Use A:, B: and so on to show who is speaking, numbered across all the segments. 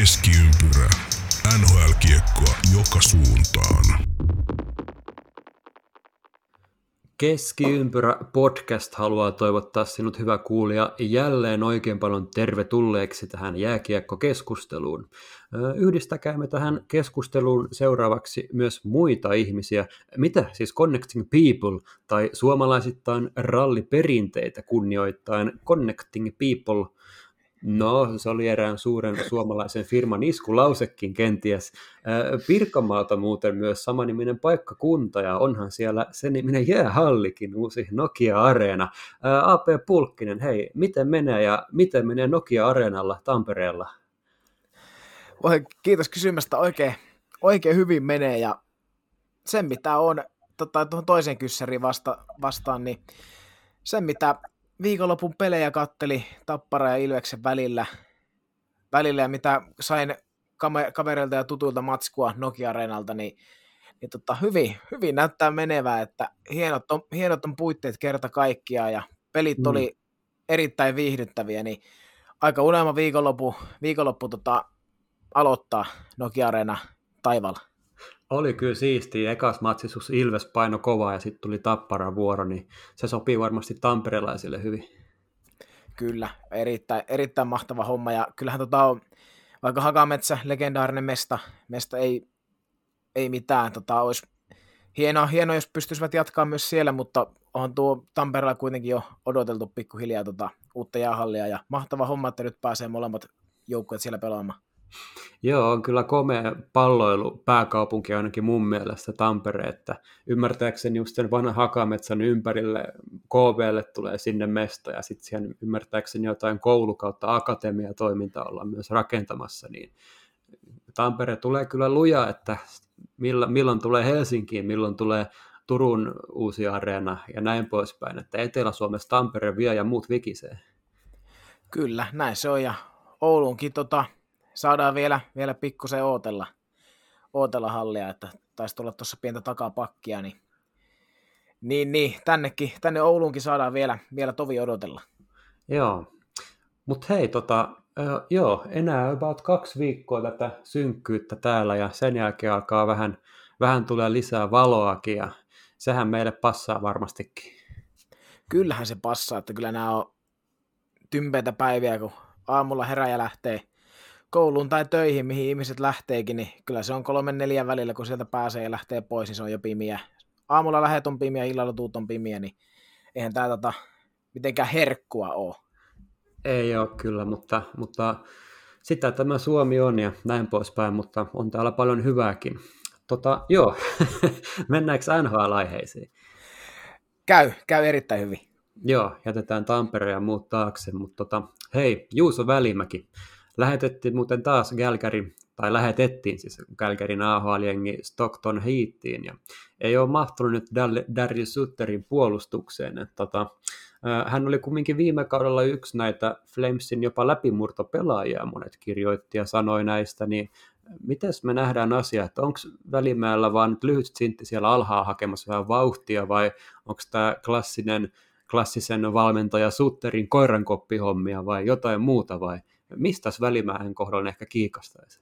A: Keskiympyrä. NHL-kiekkoa joka suuntaan.
B: Keskiympyrä podcast haluaa toivottaa sinut hyvä kuulija jälleen oikein paljon tervetulleeksi tähän jääkiekkokeskusteluun. Yhdistäkäämme tähän keskusteluun seuraavaksi myös muita ihmisiä. Mitä siis Connecting People tai suomalaisittain ralliperinteitä kunnioittain Connecting People – No, se oli erään suuren suomalaisen firman iskulausekin kenties. Pirkanmaalta muuten myös samaniminen paikkakunta ja onhan siellä sen niminen jäähallikin, uusi Nokia-areena. AP Pulkkinen, hei, miten menee ja miten menee Nokia-areenalla Tampereella?
C: Oi, kiitos kysymästä, oikein, oikein hyvin menee ja sen mitä on, tota, tuohon toiseen kyssäriin vasta, vastaan, niin sen mitä viikonlopun pelejä katteli Tappara ja Ilveksen välillä, välillä ja mitä sain kavereilta ja tutuilta matskua Nokia-areenalta, niin, niin tota, hyvin, hyvin näyttää menevää, että hienot on, hienot on puitteet kerta kaikkiaan ja pelit mm. oli erittäin viihdyttäviä, niin aika unelma viikonloppu, viikonloppu tota, aloittaa Nokia-areena taivalla.
B: Oli kyllä siisti. Ekas matsisus Ilves paino kovaa ja sitten tuli Tappara vuoro, niin se sopii varmasti tamperelaisille hyvin.
C: Kyllä, erittäin, erittäin mahtava homma. Ja kyllähän tota on, vaikka Hakametsä, legendaarinen mesta, mesta ei, ei mitään, tota, olisi hienoa, hienoa, jos pystyisivät jatkaa myös siellä, mutta on tuo Tampereella kuitenkin jo odoteltu pikkuhiljaa tota, uutta jäähallia ja mahtava homma, että nyt pääsee molemmat joukkueet siellä pelaamaan.
B: Joo, kyllä komea palloilu pääkaupunki ainakin mun mielestä Tampere, että ymmärtääkseni just sen vanhan Hakametsän ympärille KVlle tulee sinne mesta ja sitten siihen ymmärtääkseni jotain koulu kautta akatemiatoimintaa ollaan myös rakentamassa, niin Tampere tulee kyllä luja, että milloin, milloin tulee Helsinkiin, milloin tulee Turun uusi areena ja näin poispäin, että Etelä-Suomessa Tampere vie ja muut vikisee.
C: Kyllä, näin se on ja Ouluunkin tota, saadaan vielä, vielä pikkusen ootella, ootella hallia, että taisi tulla tuossa pientä takapakkia, niin, niin, niin tännekin, tänne Ouluunkin saadaan vielä, vielä tovi odotella.
B: Joo, mutta hei, tota, joo, enää about kaksi viikkoa tätä synkkyyttä täällä ja sen jälkeen alkaa vähän, vähän tulee lisää valoakin ja sehän meille passaa varmastikin.
C: Kyllähän se passaa, että kyllä nämä on tympeitä päiviä, kun aamulla heräjä lähtee kouluun tai töihin, mihin ihmiset lähteekin, niin kyllä se on kolmen neljän välillä, kun sieltä pääsee ja lähtee pois, niin se on jo pimiä. Aamulla lähet on pimiä, illalla tuut on pimiä, niin eihän tämä tota, mitenkään herkkua ole.
B: Ei ole kyllä, mutta, mutta sitä tämä Suomi on ja näin poispäin, mutta on täällä paljon hyvääkin. Tota, joo, mennäänkö NHL-aiheisiin?
C: Käy, käy erittäin hyvin.
B: Joo, jätetään Tampere ja muut taakse, mutta tota, hei, Juuso Välimäki, lähetettiin muuten taas Gälkäri, tai lähetettiin siis Gälkärin AHL-jengi Stockton Heatiin, ja ei ole mahtunut nyt Darius Sutterin puolustukseen, että tota, hän oli kumminkin viime kaudella yksi näitä Flamesin jopa läpimurtopelaajia, monet kirjoitti ja sanoi näistä, niin miten me nähdään asia, että onko Välimäellä vaan nyt lyhyt sintti siellä alhaalla hakemassa vähän vauhtia vai onko tämä klassinen, klassisen valmentaja Sutterin koirankoppihommia vai jotain muuta vai Mistä Välimäen kohdalla ehkä kiikastaisi?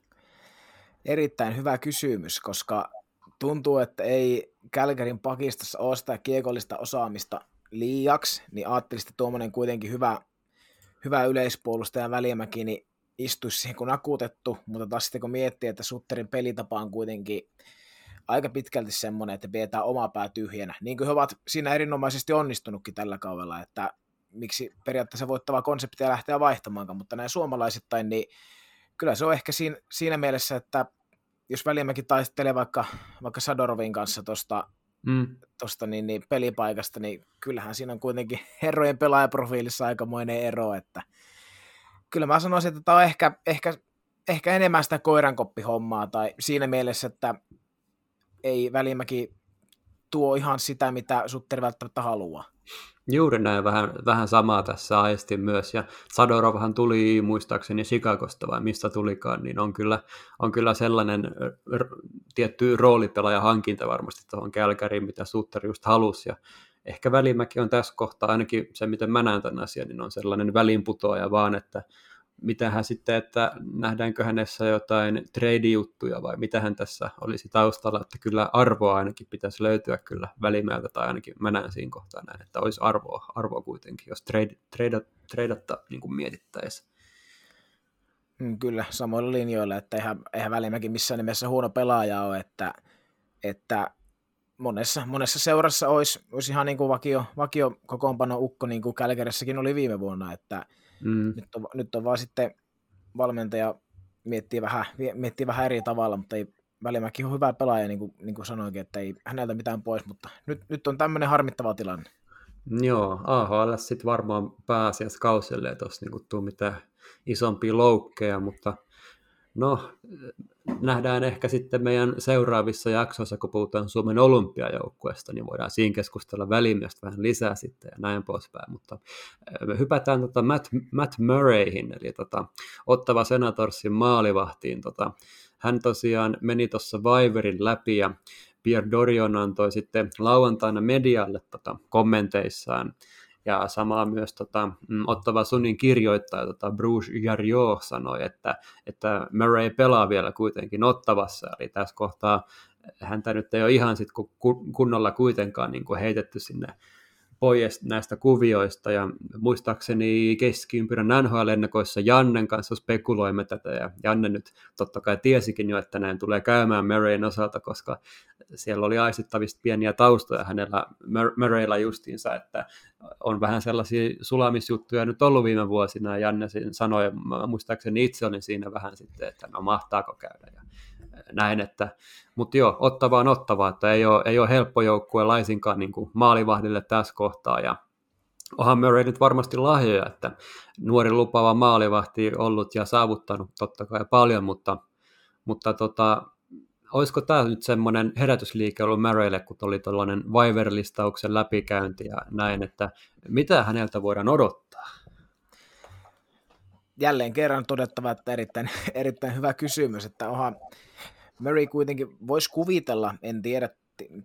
C: Erittäin hyvä kysymys, koska tuntuu, että ei Kälkärin pakistossa ole sitä kiekollista osaamista liiaksi, niin ajattelin, että tuommoinen kuitenkin hyvä, hyvä yleispuolustaja Välimäki niin istuisi siihen kun akuutettu, mutta taas sitten kun miettii, että Sutterin pelitapa on kuitenkin aika pitkälti semmoinen, että pidetään oma pää tyhjänä, niin kuin he ovat siinä erinomaisesti onnistunutkin tällä kaudella, että miksi periaatteessa voittavaa konseptia lähteä vaihtamaan, mutta näin suomalaisittain, niin kyllä se on ehkä siinä, siinä mielessä, että jos Välimäki taistelee vaikka, vaikka Sadorovin kanssa tuosta mm. tosta niin, niin pelipaikasta, niin kyllähän siinä on kuitenkin herrojen pelaajaprofiilissa aikamoinen ero, että kyllä mä sanoisin, että tämä on ehkä, ehkä, ehkä enemmän sitä koirankoppihommaa, tai siinä mielessä, että ei Välimäki tuo ihan sitä, mitä Sutteri välttämättä haluaa.
B: Juuri näin, vähän, vähän samaa tässä aistin myös, ja Sadorovhan tuli muistaakseni Chicagosta vai mistä tulikaan, niin on kyllä, on kyllä sellainen r- tietty roolipelaaja hankinta varmasti tuohon Kälkäriin, mitä Sutter just halusi, ja ehkä Välimäki on tässä kohtaa, ainakin se miten mä näen tämän asian, niin on sellainen välinputoaja vaan, että mitähän sitten, että nähdäänkö hänessä jotain trade-juttuja vai mitähän tässä olisi taustalla, että kyllä arvoa ainakin pitäisi löytyä kyllä välimäältä tai ainakin mä näen siinä kohtaa näin, että olisi arvoa, arvoa kuitenkin, jos trade, trade, tradeatta niin mietittäisiin.
C: Mm, kyllä, samoilla linjoilla, että eihän, eihän Välimäki missään nimessä huono pelaaja ole, että, että monessa, monessa seurassa olisi, olisi ihan niin kuin vakio, vakio kokoonpano ukko, niin kuin Kälkärissäkin oli viime vuonna, että mm. nyt, on, nyt on vaan sitten valmentaja miettii vähän, miettii vähän eri tavalla, mutta ei Välimäki on hyvä pelaaja, niin kuin, niin kuin sanoinkin, että ei häneltä mitään pois, mutta nyt, nyt on tämmöinen harmittava tilanne.
B: Joo, AHL sitten varmaan pääasiassa kauselle, että olisi niin tuu mitään isompia loukkeja, mutta no, nähdään ehkä sitten meidän seuraavissa jaksoissa, kun puhutaan Suomen olympiajoukkueesta, niin voidaan siinä keskustella välimiestä vähän lisää sitten ja näin poispäin, mutta me hypätään tota Matt, Matt Murrayhin, eli tota, ottava Senatorsin maalivahtiin. Tota, hän tosiaan meni tuossa Viverin läpi ja Pierre Dorion antoi sitten lauantaina medialle tota, kommenteissaan ja samaa myös tota, mm, Ottava Sunin kirjoittaja tota Bruce Jarriot sanoi, että, että Murray pelaa vielä kuitenkin Ottavassa, eli tässä kohtaa häntä nyt ei ole ihan sit kunnolla kuitenkaan niin kuin heitetty sinne pois näistä kuvioista ja muistaakseni keskiympyrän NHL-ennakoissa Jannen kanssa spekuloimme tätä ja Janne nyt totta kai tiesikin jo, että näin tulee käymään Murrayn osalta, koska siellä oli aistittavista pieniä taustoja hänellä Murraylla justiinsa, että on vähän sellaisia sulamisjuttuja nyt ollut viime vuosina ja Janne sanoi, muistaakseni itse olin siinä vähän sitten, että no mahtaako käydä ja näin, että, mutta joo, ottavaa on ottavaa, että ei ole, ei ole helppo joukkue laisinkaan niin kuin maalivahdille tässä kohtaa, ja onhan Murray nyt varmasti lahjoja, että nuori lupaava maalivahti ollut ja saavuttanut totta kai paljon, mutta, mutta tota, olisiko tämä nyt semmoinen herätysliike ollut Murraylle, kun oli tuollainen Viver-listauksen läpikäynti ja näin, että mitä häneltä voidaan odottaa?
C: Jälleen kerran todettava, että erittäin, erittäin hyvä kysymys, että onhan Murray kuitenkin voisi kuvitella, en tiedä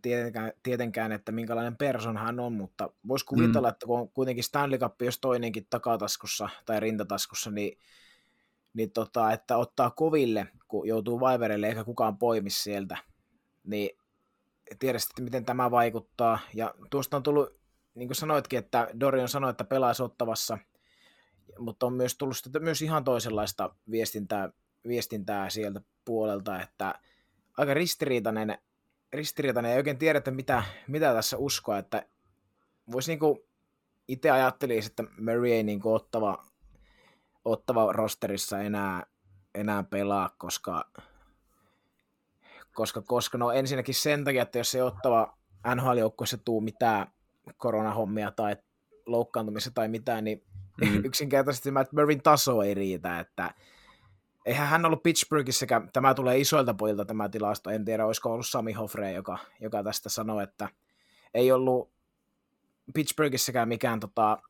C: tietenkään, tietenkään, että minkälainen person hän on, mutta voisi kuvitella, mm. että kun on kuitenkin Stanley Cup, jos toinenkin takataskussa tai rintataskussa, niin, niin tota, että ottaa koville, kun joutuu vaiverelle eikä kukaan poimi sieltä, niin tiedä sitten, miten tämä vaikuttaa. Ja tuosta on tullut, niin kuin sanoitkin, että Dorion sanoi, että pelaisi ottavassa, mutta on myös tullut myös ihan toisenlaista viestintää, viestintää sieltä puolelta, että aika ristiriitainen, ristiriitainen ei oikein tiedä, että mitä, mitä tässä uskoa, että voisi niinku, itse ajattelisi, että Murray ei niinku ottava, ottava rosterissa enää, enää pelaa, koska, koska, koska no ensinnäkin sen takia, että jos ei ottava NHL-joukkueessa tuu mitään koronahommia tai loukkaantumista tai mitään, niin mm. yksinkertaisesti Matt Murrayn taso ei riitä, että eihän hän ollut Pittsburghissäkään, tämä tulee isoilta pojilta tämä tilasto, en tiedä olisiko ollut Sami Hofre, joka, joka tästä sanoi, että ei ollut Pittsburghissäkään mikään tota,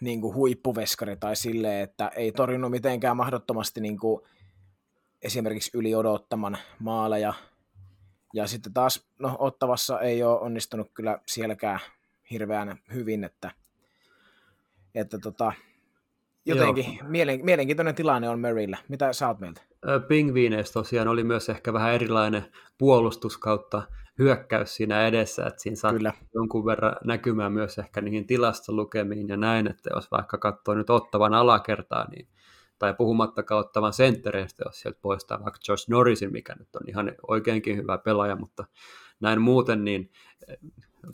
C: niin kuin huippuveskari tai silleen, että ei torjunut mitenkään mahdottomasti niin kuin esimerkiksi yli odottaman maaleja. Ja sitten taas, no Ottavassa ei ole onnistunut kyllä sielläkään hirveän hyvin, että, että tota, jotenkin mielen, mielenkiintoinen tilanne on Murrayllä. Mitä sä oot mieltä?
B: Pingviineistä tosiaan oli myös ehkä vähän erilainen puolustus kautta hyökkäys siinä edessä, että siinä saa Kyllä. jonkun verran näkymään myös ehkä niihin tilastolukemiin ja näin, että jos vaikka katsoo nyt ottavan alakertaa, niin tai puhumattakaan ottavan senttereistä, jos sieltä poistaa vaikka Josh Norrisin, mikä nyt on ihan oikeinkin hyvä pelaaja, mutta näin muuten, niin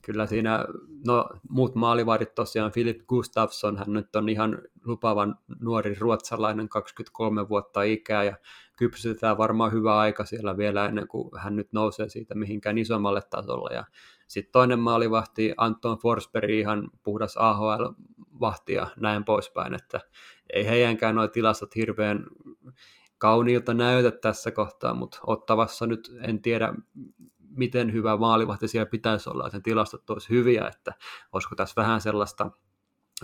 B: kyllä siinä, no muut maalivahdit tosiaan, Philip Gustafsson, hän nyt on ihan lupavan nuori ruotsalainen, 23 vuotta ikää ja kypsytetään varmaan hyvä aika siellä vielä ennen kuin hän nyt nousee siitä mihinkään isommalle tasolle. Ja sitten toinen maalivahti, Anton Forsberg, ihan puhdas AHL-vahti ja näin poispäin, että ei heidänkään nuo tilastot hirveän kauniilta näytä tässä kohtaa, mutta ottavassa nyt en tiedä, miten hyvä maalivahti siellä pitäisi olla, että tilastot olisi hyviä, että olisiko tässä vähän sellaista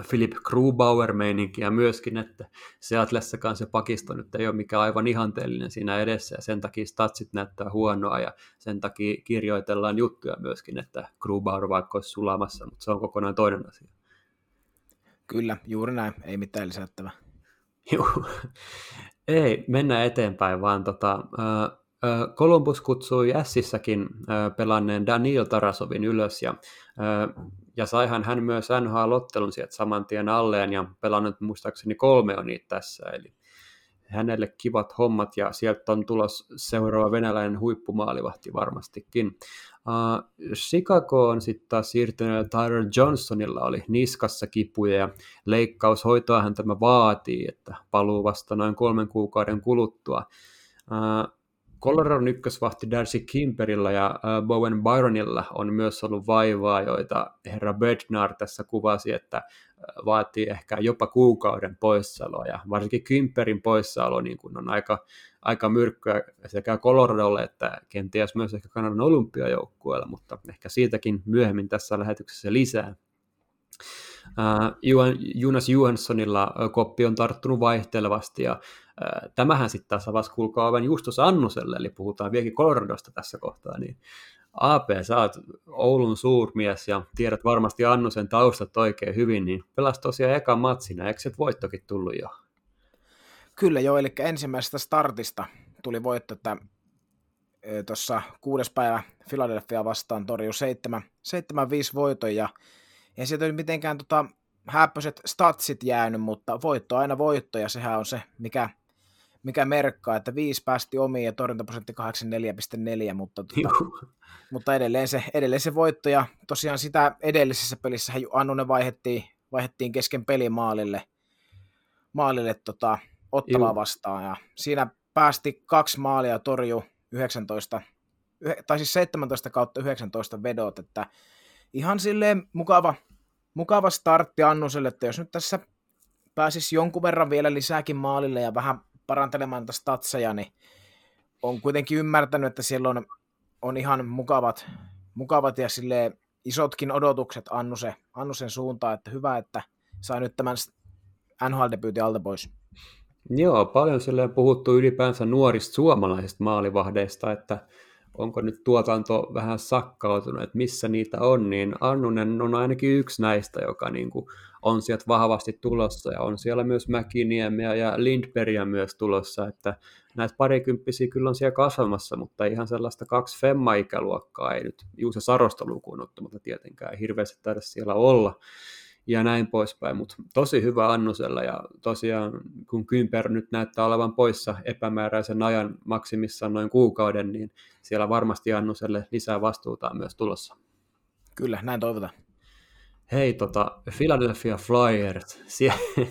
B: Philip Grubauer-meininkiä myöskin, että Seatlessakaan se pakisto nyt ei ole mikään aivan ihanteellinen siinä edessä ja sen takia statsit näyttää huonoa ja sen takia kirjoitellaan juttuja myöskin, että Grubauer vaikka olisi sulamassa, mutta se on kokonaan toinen asia.
C: Kyllä, juuri näin, ei mitään lisättävää.
B: Juu. Ei, mennään eteenpäin, vaan tota, Columbus kutsui Sissäkin pelanneen Daniel Tarasovin ylös ja, ja saihan hän myös NHL-ottelun sieltä saman tien alleen ja pelannut muistaakseni kolme on niitä tässä, eli hänelle kivat hommat ja sieltä on tulos seuraava venäläinen huippumaalivahti varmastikin. Chicago on sitten taas siirtynyt Tyler Johnsonilla oli niskassa kipuja ja leikkaushoitoahan tämä vaatii, että paluu vasta noin kolmen kuukauden kuluttua. Coloradon ykkösvahti Darcy Kimperillä ja uh, Bowen Byronilla on myös ollut vaivaa, joita herra Bednar tässä kuvasi, että uh, vaatii ehkä jopa kuukauden poissaoloa, ja varsinkin Kimperin poissaolo niin kun on aika, aika myrkkyä sekä Coloradolle että kenties myös ehkä Kanadan olympiajoukkueella, mutta ehkä siitäkin myöhemmin tässä lähetyksessä lisää. Uh, Jonas Johanssonilla koppi on tarttunut vaihtelevasti ja tämähän sitten taas avasi kuulkaa aivan Justus Annuselle, eli puhutaan vieläkin Coloradosta tässä kohtaa, niin AP, sä oot Oulun suurmies ja tiedät varmasti Annusen taustat oikein hyvin, niin pelas tosiaan eka matsina, eikö se voittokin tullut jo?
C: Kyllä joo, eli ensimmäisestä startista tuli voitto, että tuossa kuudes päivä Philadelphia vastaan torjui 7, 7-5 voiton ja ei sieltä ole mitenkään tota, häppöiset statsit jäänyt, mutta voitto aina voitto ja sehän on se, mikä mikä merkkaa, että viisi päästi omiin ja torjuntaprosentti 84,4, mutta, tuota, mutta edelleen, se, edelleen se voitto ja tosiaan sitä edellisessä pelissä Annunen vaihettiin, vaihettiin kesken pelimaalille maalille tota, Ottavaa vastaan ja siinä päästi kaksi maalia torju 19, tai siis 17 kautta 19 vedot, että ihan silleen mukava, mukava startti Annuselle, että jos nyt tässä pääsisi jonkun verran vielä lisääkin maalille ja vähän parantelemaan tästä statseja, niin on kuitenkin ymmärtänyt, että siellä on, on ihan mukavat, mukavat ja sille isotkin odotukset Annuse, Annusen suuntaan, että hyvä, että sai nyt tämän NHL-debyytin alta pois.
B: Joo, paljon silleen puhuttu ylipäänsä nuorista suomalaisista maalivahdeista, että onko nyt tuotanto vähän sakkautunut, että missä niitä on, niin Annunen on ainakin yksi näistä, joka niin kuin on sieltä vahvasti tulossa, ja on siellä myös Mäkiniemeä ja Lindbergia myös tulossa, että näitä parikymppisiä kyllä on siellä kasvamassa, mutta ihan sellaista kaksi femma-ikäluokkaa ei nyt Juuse Sarosta lukuun ottamatta tietenkään hirveästi taida siellä olla, ja näin poispäin, mutta tosi hyvä Annusella ja tosiaan kun Kymper nyt näyttää olevan poissa epämääräisen ajan maksimissaan noin kuukauden, niin siellä varmasti Annuselle lisää vastuuta myös tulossa.
C: Kyllä, näin toivotaan.
B: Hei, tota, Philadelphia Flyers, Sie-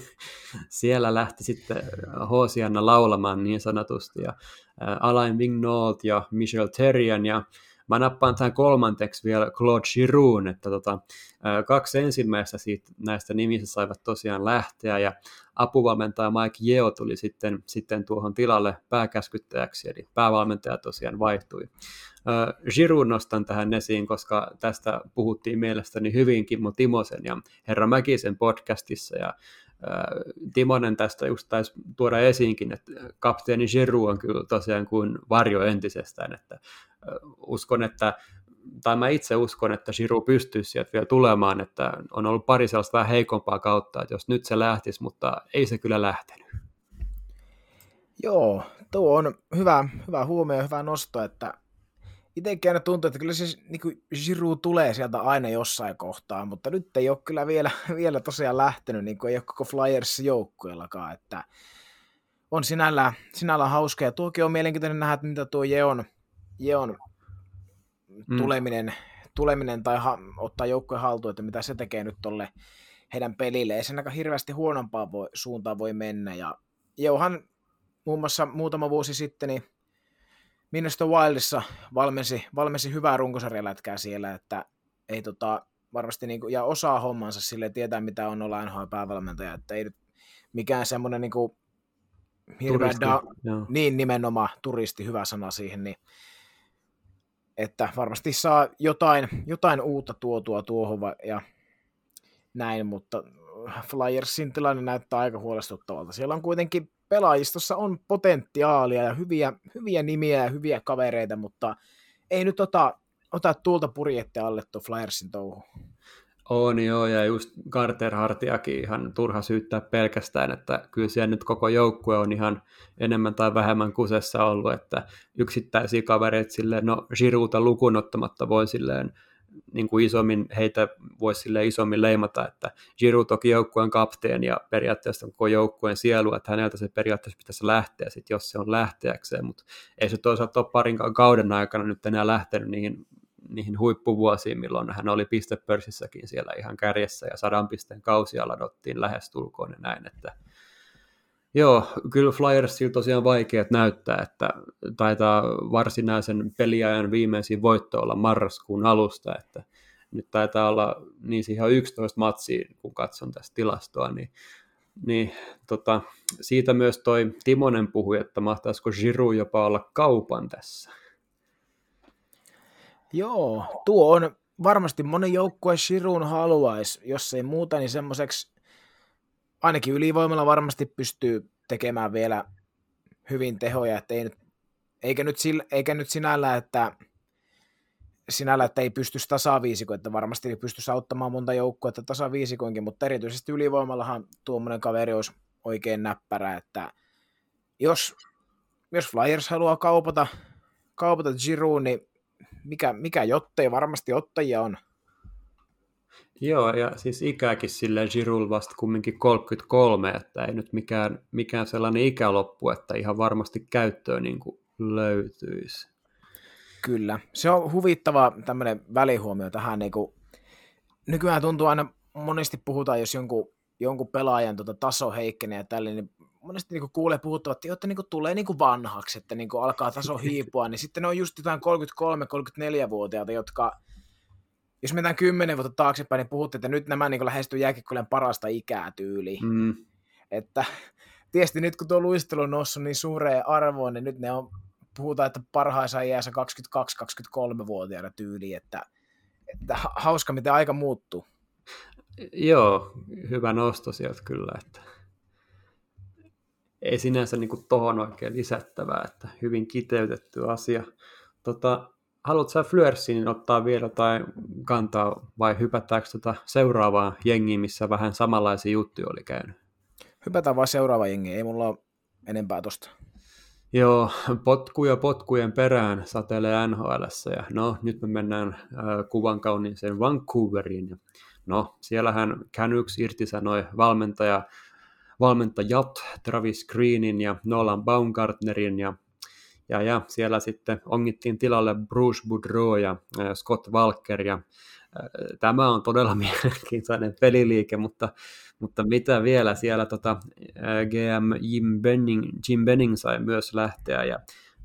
B: siellä lähti sitten Hosianna laulamaan niin sanotusti, ja Alain Vignault ja Michel Terrian, ja Mä nappaan tähän kolmanteksi vielä Claude Giroux, että tota, kaksi ensimmäistä siitä, näistä nimistä saivat tosiaan lähteä, ja apuvalmentaja Mike Yeo tuli sitten, sitten tuohon tilalle pääkäskyttäjäksi, eli päävalmentaja tosiaan vaihtui. Giroux nostan tähän esiin, koska tästä puhuttiin mielestäni hyvin Kimmo Timosen ja Herra Mäkisen podcastissa, ja Timonen tästä just taisi tuoda esiinkin, että kapteeni Giroux on kyllä tosiaan kuin varjo entisestään, että uskon, että tai mä itse uskon, että Shiru pystyisi sieltä vielä tulemaan, että on ollut pari sellaista vähän heikompaa kautta, että jos nyt se lähtisi, mutta ei se kyllä lähtenyt.
C: Joo, tuo on hyvä, hyvä huomio ja hyvä nosto, että itsekin aina tuntuu, että kyllä se niin kuin tulee sieltä aina jossain kohtaa, mutta nyt ei ole kyllä vielä, vielä tosiaan lähtenyt, niin kuin ei ole koko Flyers joukkueellakaan, että on sinällään, sinällään hauska, ja tuokin on mielenkiintoinen nähdä, että mitä tuo Jeon, Jeon mm. tuleminen, tuleminen tai ha, ottaa joukkueen haltuun, että mitä se tekee nyt tolle heidän pelille. Ei sen aika hirveästi huonompaa voi, suuntaan voi mennä. Ja Johan muun muassa muutama vuosi sitten niin Minnesota Wildissa valmensi, valmensi hyvää runkosarjalätkää siellä, että ei tota, varmasti niinku, ja osaa hommansa sille tietää mitä on olla NHL päävalmentaja, että ei nyt mikään semmoinen niinku, hirveä da, niin nimenomaan turisti, hyvä sana siihen, niin että varmasti saa jotain, jotain uutta tuotua tuohon ja näin, mutta Flyersin tilanne näyttää aika huolestuttavalta. Siellä on kuitenkin pelaajistossa on potentiaalia ja hyviä, hyviä nimiä ja hyviä kavereita, mutta ei nyt ota, ota tuolta purjette alle tuo Flyersin touhu.
B: On joo, ja just Carter Hartiakin ihan turha syyttää pelkästään, että kyllä siellä nyt koko joukkue on ihan enemmän tai vähemmän kusessa ollut, että yksittäisiä kavereita silleen, no Girouta lukuun ottamatta voi silleen niin kuin isommin, heitä voisi sille isommin leimata, että Giroud toki joukkueen kapteeni ja periaatteessa koko joukkueen sielu, että häneltä se periaatteessa pitäisi lähteä, sit, jos se on lähteäkseen, mutta ei se toisaalta ole parin kauden aikana nyt enää lähtenyt niihin niihin huippuvuosiin, milloin hän oli pistepörssissäkin siellä ihan kärjessä ja sadan pisteen kausia ladottiin lähestulkoon ja näin, että Joo, kyllä Flyersilla tosiaan vaikeat näyttää, että taitaa varsinaisen peliajan viimeisin voitto olla marraskuun alusta, että nyt taitaa olla niin ihan 11 matsia, kun katson tästä tilastoa, niin, niin tota, siitä myös toi Timonen puhui, että mahtaisiko Giroud jopa olla kaupan tässä.
C: Joo, tuo on varmasti moni joukkue Shirun haluaisi, jos ei muuta, niin semmoiseksi ainakin ylivoimalla varmasti pystyy tekemään vielä hyvin tehoja, että ei nyt, eikä, nyt sillä, eikä nyt sinällä, että sinällä, että ei pystyisi tasaviisiko, että varmasti pystyisi auttamaan monta joukkoa, tasaviisikoinkin, mutta erityisesti ylivoimallahan tuommoinen kaveri olisi oikein näppärä, että jos, jos Flyers haluaa kaupata, kaupata Giroud, niin mikä, mikä jottei, varmasti ottajia on.
B: Joo, ja siis ikäkin sille Giroud vasta kumminkin 33, että ei nyt mikään, mikään sellainen ikäloppu, että ihan varmasti käyttöön niin kuin löytyisi.
C: Kyllä, se on huvittava tämmöinen välihuomio tähän, niin kuin, nykyään tuntuu aina, monesti puhutaan, jos jonkun, jonkun pelaajan tota, taso heikkenee ja tälle, niin monesti niin kuulee puhuttavat, että, että niin tulee niin vanhaksi, että niin alkaa taso hiipua, niin sitten ne on just jotain 33-34-vuotiaita, jotka, jos mennään kymmenen vuotta taaksepäin, niin puhutte, että nyt nämä niin lähestyy jääkikkojen parasta ikää tyyliin. Mm. Että tietysti nyt kun tuo luistelu on noussut niin suureen arvoon, niin nyt ne on, puhutaan, että parhaissa iässä 22-23-vuotiaana tyyliin, että, että hauska, miten aika muuttuu.
B: Joo, hyvä nosto sieltä kyllä, että ei sinänsä niin kuin tohon oikein lisättävää, että hyvin kiteytetty asia. Tota, haluatko sä Flyersiin ottaa vielä tai kantaa vai hypätäänkö tota seuraavaan jengiin, missä vähän samanlaisia juttuja oli käynyt?
C: Hypätään vaan seuraava jengi, ei mulla ole enempää tosta.
B: Joo, potkuja potkujen perään satelee NHL. Ja no, nyt me mennään äh, kuvan kauniiseen Vancouveriin. No, siellähän Canucks irtisanoi valmentaja valmentajat Travis Greenin ja Nolan Baumgartnerin ja, ja, ja siellä sitten ongittiin tilalle Bruce Boudreau ja Scott Walker ja tämä on todella mielenkiintoinen peliliike, mutta, mutta mitä vielä siellä tota, GM Jim Benning, Jim Benning sai myös lähteä ja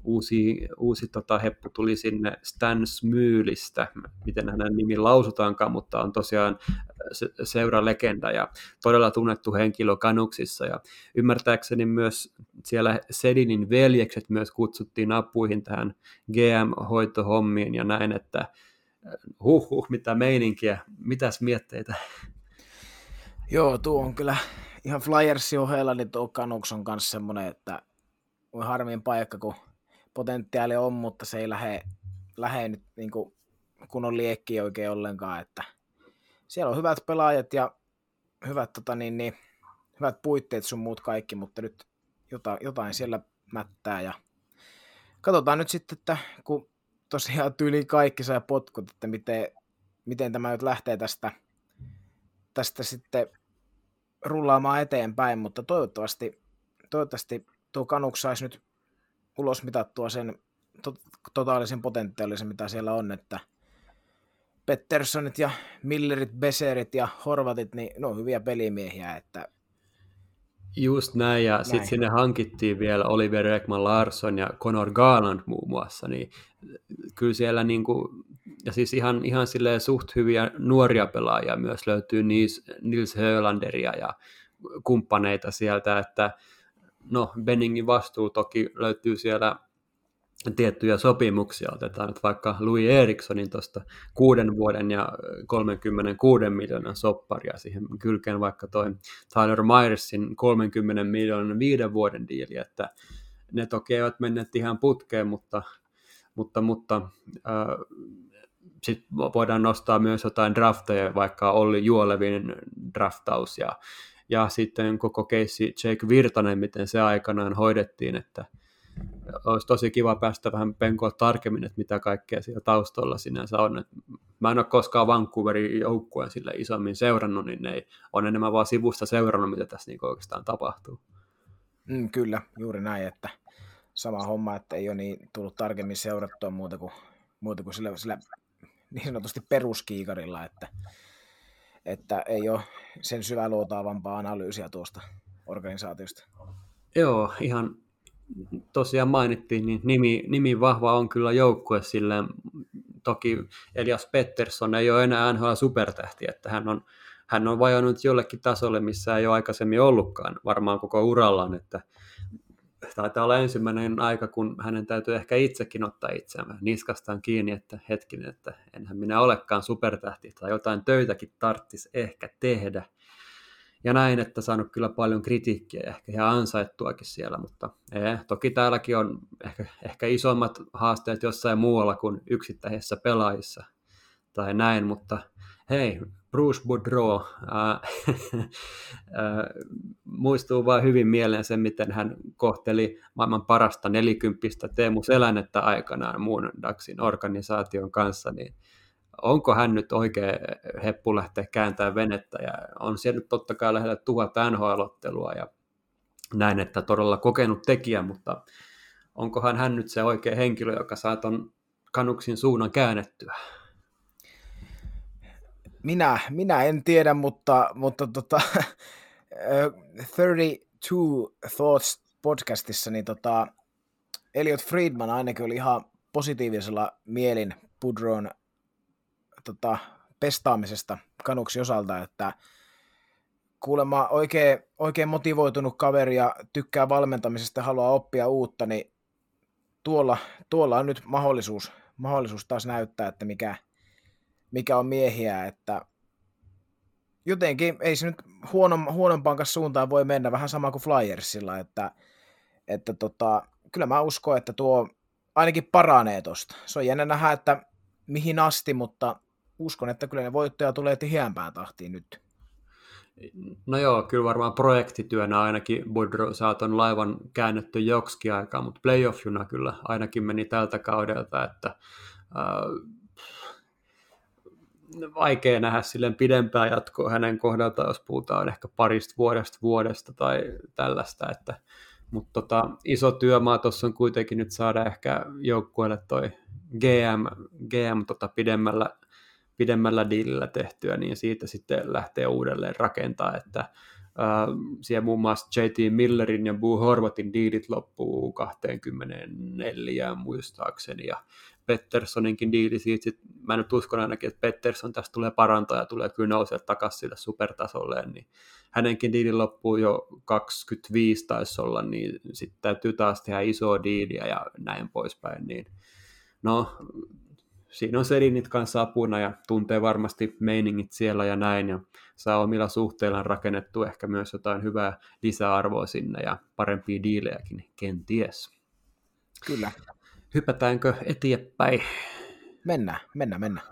B: uusi, uusi tota, heppu tuli sinne Stan Smyylistä, miten hänen nimi lausutaankaan, mutta on tosiaan seuralegenda ja todella tunnettu henkilö Kanuksissa ja ymmärtääkseni myös siellä Sedinin veljekset myös kutsuttiin apuihin tähän GM-hoitohommiin ja näin, että huh, huh mitä meininkiä, mitäs mietteitä?
C: Joo, tuo on kyllä ihan Flyersin ohella, niin tuo Canucks on kanssa semmoinen, että on harmiin paikka, kun potentiaali on, mutta se ei lähde, lähde nyt niin kuin kunnon liekki oikein ollenkaan, että siellä on hyvät pelaajat ja hyvät, tota, niin, niin, hyvät puitteet sun muut kaikki, mutta nyt jotain, jotain siellä mättää ja katsotaan nyt sitten, että kun tosiaan tyyli kaikki sai potkut, että miten, miten tämä nyt lähtee tästä, tästä sitten rullaamaan eteenpäin, mutta toivottavasti, toivottavasti tuo Kanuks saisi nyt ulos mitattua sen to- totaalisen potentiaalisen, mitä siellä on, että Petterssonit ja Millerit, Beserit ja Horvatit, niin ne on hyviä pelimiehiä, että
B: Just näin, ja sitten sinne hankittiin vielä Oliver Ekman Larsson ja Conor Garland muun muassa, niin kyllä siellä niinku, ja siis ihan, ihan silleen suht hyviä nuoria pelaajia myös löytyy Nils, Nils Hölanderia ja kumppaneita sieltä, että no Benningin vastuu toki löytyy siellä tiettyjä sopimuksia. Otetaan nyt vaikka Louis Erikssonin tuosta kuuden vuoden ja 36 miljoonan sopparia siihen kylkeen vaikka toi Tyler Myersin 30 miljoonan viiden vuoden diili, että ne toki eivät menneet ihan putkeen, mutta, mutta, mutta äh, sitten voidaan nostaa myös jotain drafteja, vaikka oli Juolevin draftaus ja, ja sitten koko keissi Jake Virtanen, miten se aikanaan hoidettiin, että olisi tosi kiva päästä vähän penkoa tarkemmin, että mitä kaikkea siellä taustalla sinänsä on. Mä en ole koskaan Vancouverin joukkueen sille isommin seurannut, niin ne ei, on enemmän vaan sivusta seurannut, mitä tässä niin oikeastaan tapahtuu.
C: Mm, kyllä, juuri näin, että sama homma, että ei ole niin tullut tarkemmin seurattua muuta kuin, muuta kuin sillä, sillä niin sanotusti peruskiikarilla, että, että ei ole sen syväluotaavampaa analyysiä tuosta organisaatiosta.
B: Joo, ihan tosiaan mainittiin, niin nimi, nimi vahva on kyllä joukkue silleen, toki Elias Pettersson ei ole enää NHL supertähti, että hän on, hän on vajonnut jollekin tasolle, missä ei ole aikaisemmin ollutkaan varmaan koko urallaan, että taitaa olla ensimmäinen aika, kun hänen täytyy ehkä itsekin ottaa itseään niskastaan kiinni, että hetkinen, että enhän minä olekaan supertähti tai jotain töitäkin tarttis ehkä tehdä. Ja näin, että saanut kyllä paljon kritiikkiä ehkä ihan ansaittuakin siellä, mutta ee, toki täälläkin on ehkä, ehkä isommat haasteet jossain muualla kuin yksittäisissä pelaajissa tai näin, mutta hei, Bruce Boudreau äh, äh, muistuu vain hyvin mieleen sen, miten hän kohteli maailman parasta nelikymppistä Teemu Selänettä aikanaan muun DAXin organisaation kanssa, niin onko hän nyt oikea heppu lähteä kääntämään venettä, ja on siellä nyt totta kai lähellä tuhat NHL-ottelua, ja näin, että todella kokenut tekijä, mutta onkohan hän nyt se oikea henkilö, joka saa ton kanuksin suunnan käännettyä?
C: Minä, minä en tiedä, mutta, mutta tota, 32 Thoughts podcastissa, niin tota, Elliot Friedman ainakin oli ihan positiivisella mielin Pudron tota, pestaamisesta kanuksi osalta, että kuulemma oikein, oikein motivoitunut kaveri ja tykkää valmentamisesta ja haluaa oppia uutta, niin tuolla, tuolla on nyt mahdollisuus, mahdollisuus taas näyttää, että mikä, mikä on miehiä, että jotenkin ei se nyt huonon, huonompaan kanssa suuntaan voi mennä, vähän sama kuin Flyersilla, että, että tota, kyllä mä uskon, että tuo ainakin paranee tosta. Se on jännä nähdä, että mihin asti, mutta uskon, että kyllä ne voittaja tulee tiheämpään tahtiin nyt.
B: No joo, kyllä varmaan projektityönä ainakin Budro saaton laivan käännetty joksikin aikaa, mutta playoffjuna kyllä ainakin meni tältä kaudelta, että äh, vaikea nähdä silleen pidempää jatkoa hänen kohdalta, jos puhutaan ehkä parista vuodesta vuodesta tai tällaista, että mutta tota, iso työmaa tuossa on kuitenkin nyt saada ehkä joukkueelle toi GM, GM tota pidemmällä pidemmällä diilillä tehtyä, niin siitä sitten lähtee uudelleen rakentaa, että äh, siellä muun muassa JT Millerin ja Boo Horvatin diilit loppuu 24 muistaakseni, ja Petterssoninkin diili siitä, sit, mä nyt uskon ainakin, että Pettersson tästä tulee parantaa ja tulee kyllä nousee takaisin sille supertasolle, niin hänenkin diili loppuu jo 25 taisi olla, niin sitten täytyy taas tehdä isoa diiliä ja näin poispäin, niin no siinä on Selinit kanssa apuna ja tuntee varmasti meiningit siellä ja näin ja saa omilla suhteillaan rakennettu ehkä myös jotain hyvää lisäarvoa sinne ja parempia diilejäkin, kenties.
C: Kyllä.
B: Hypätäänkö eteenpäin?
C: Mennään, mennään, mennään.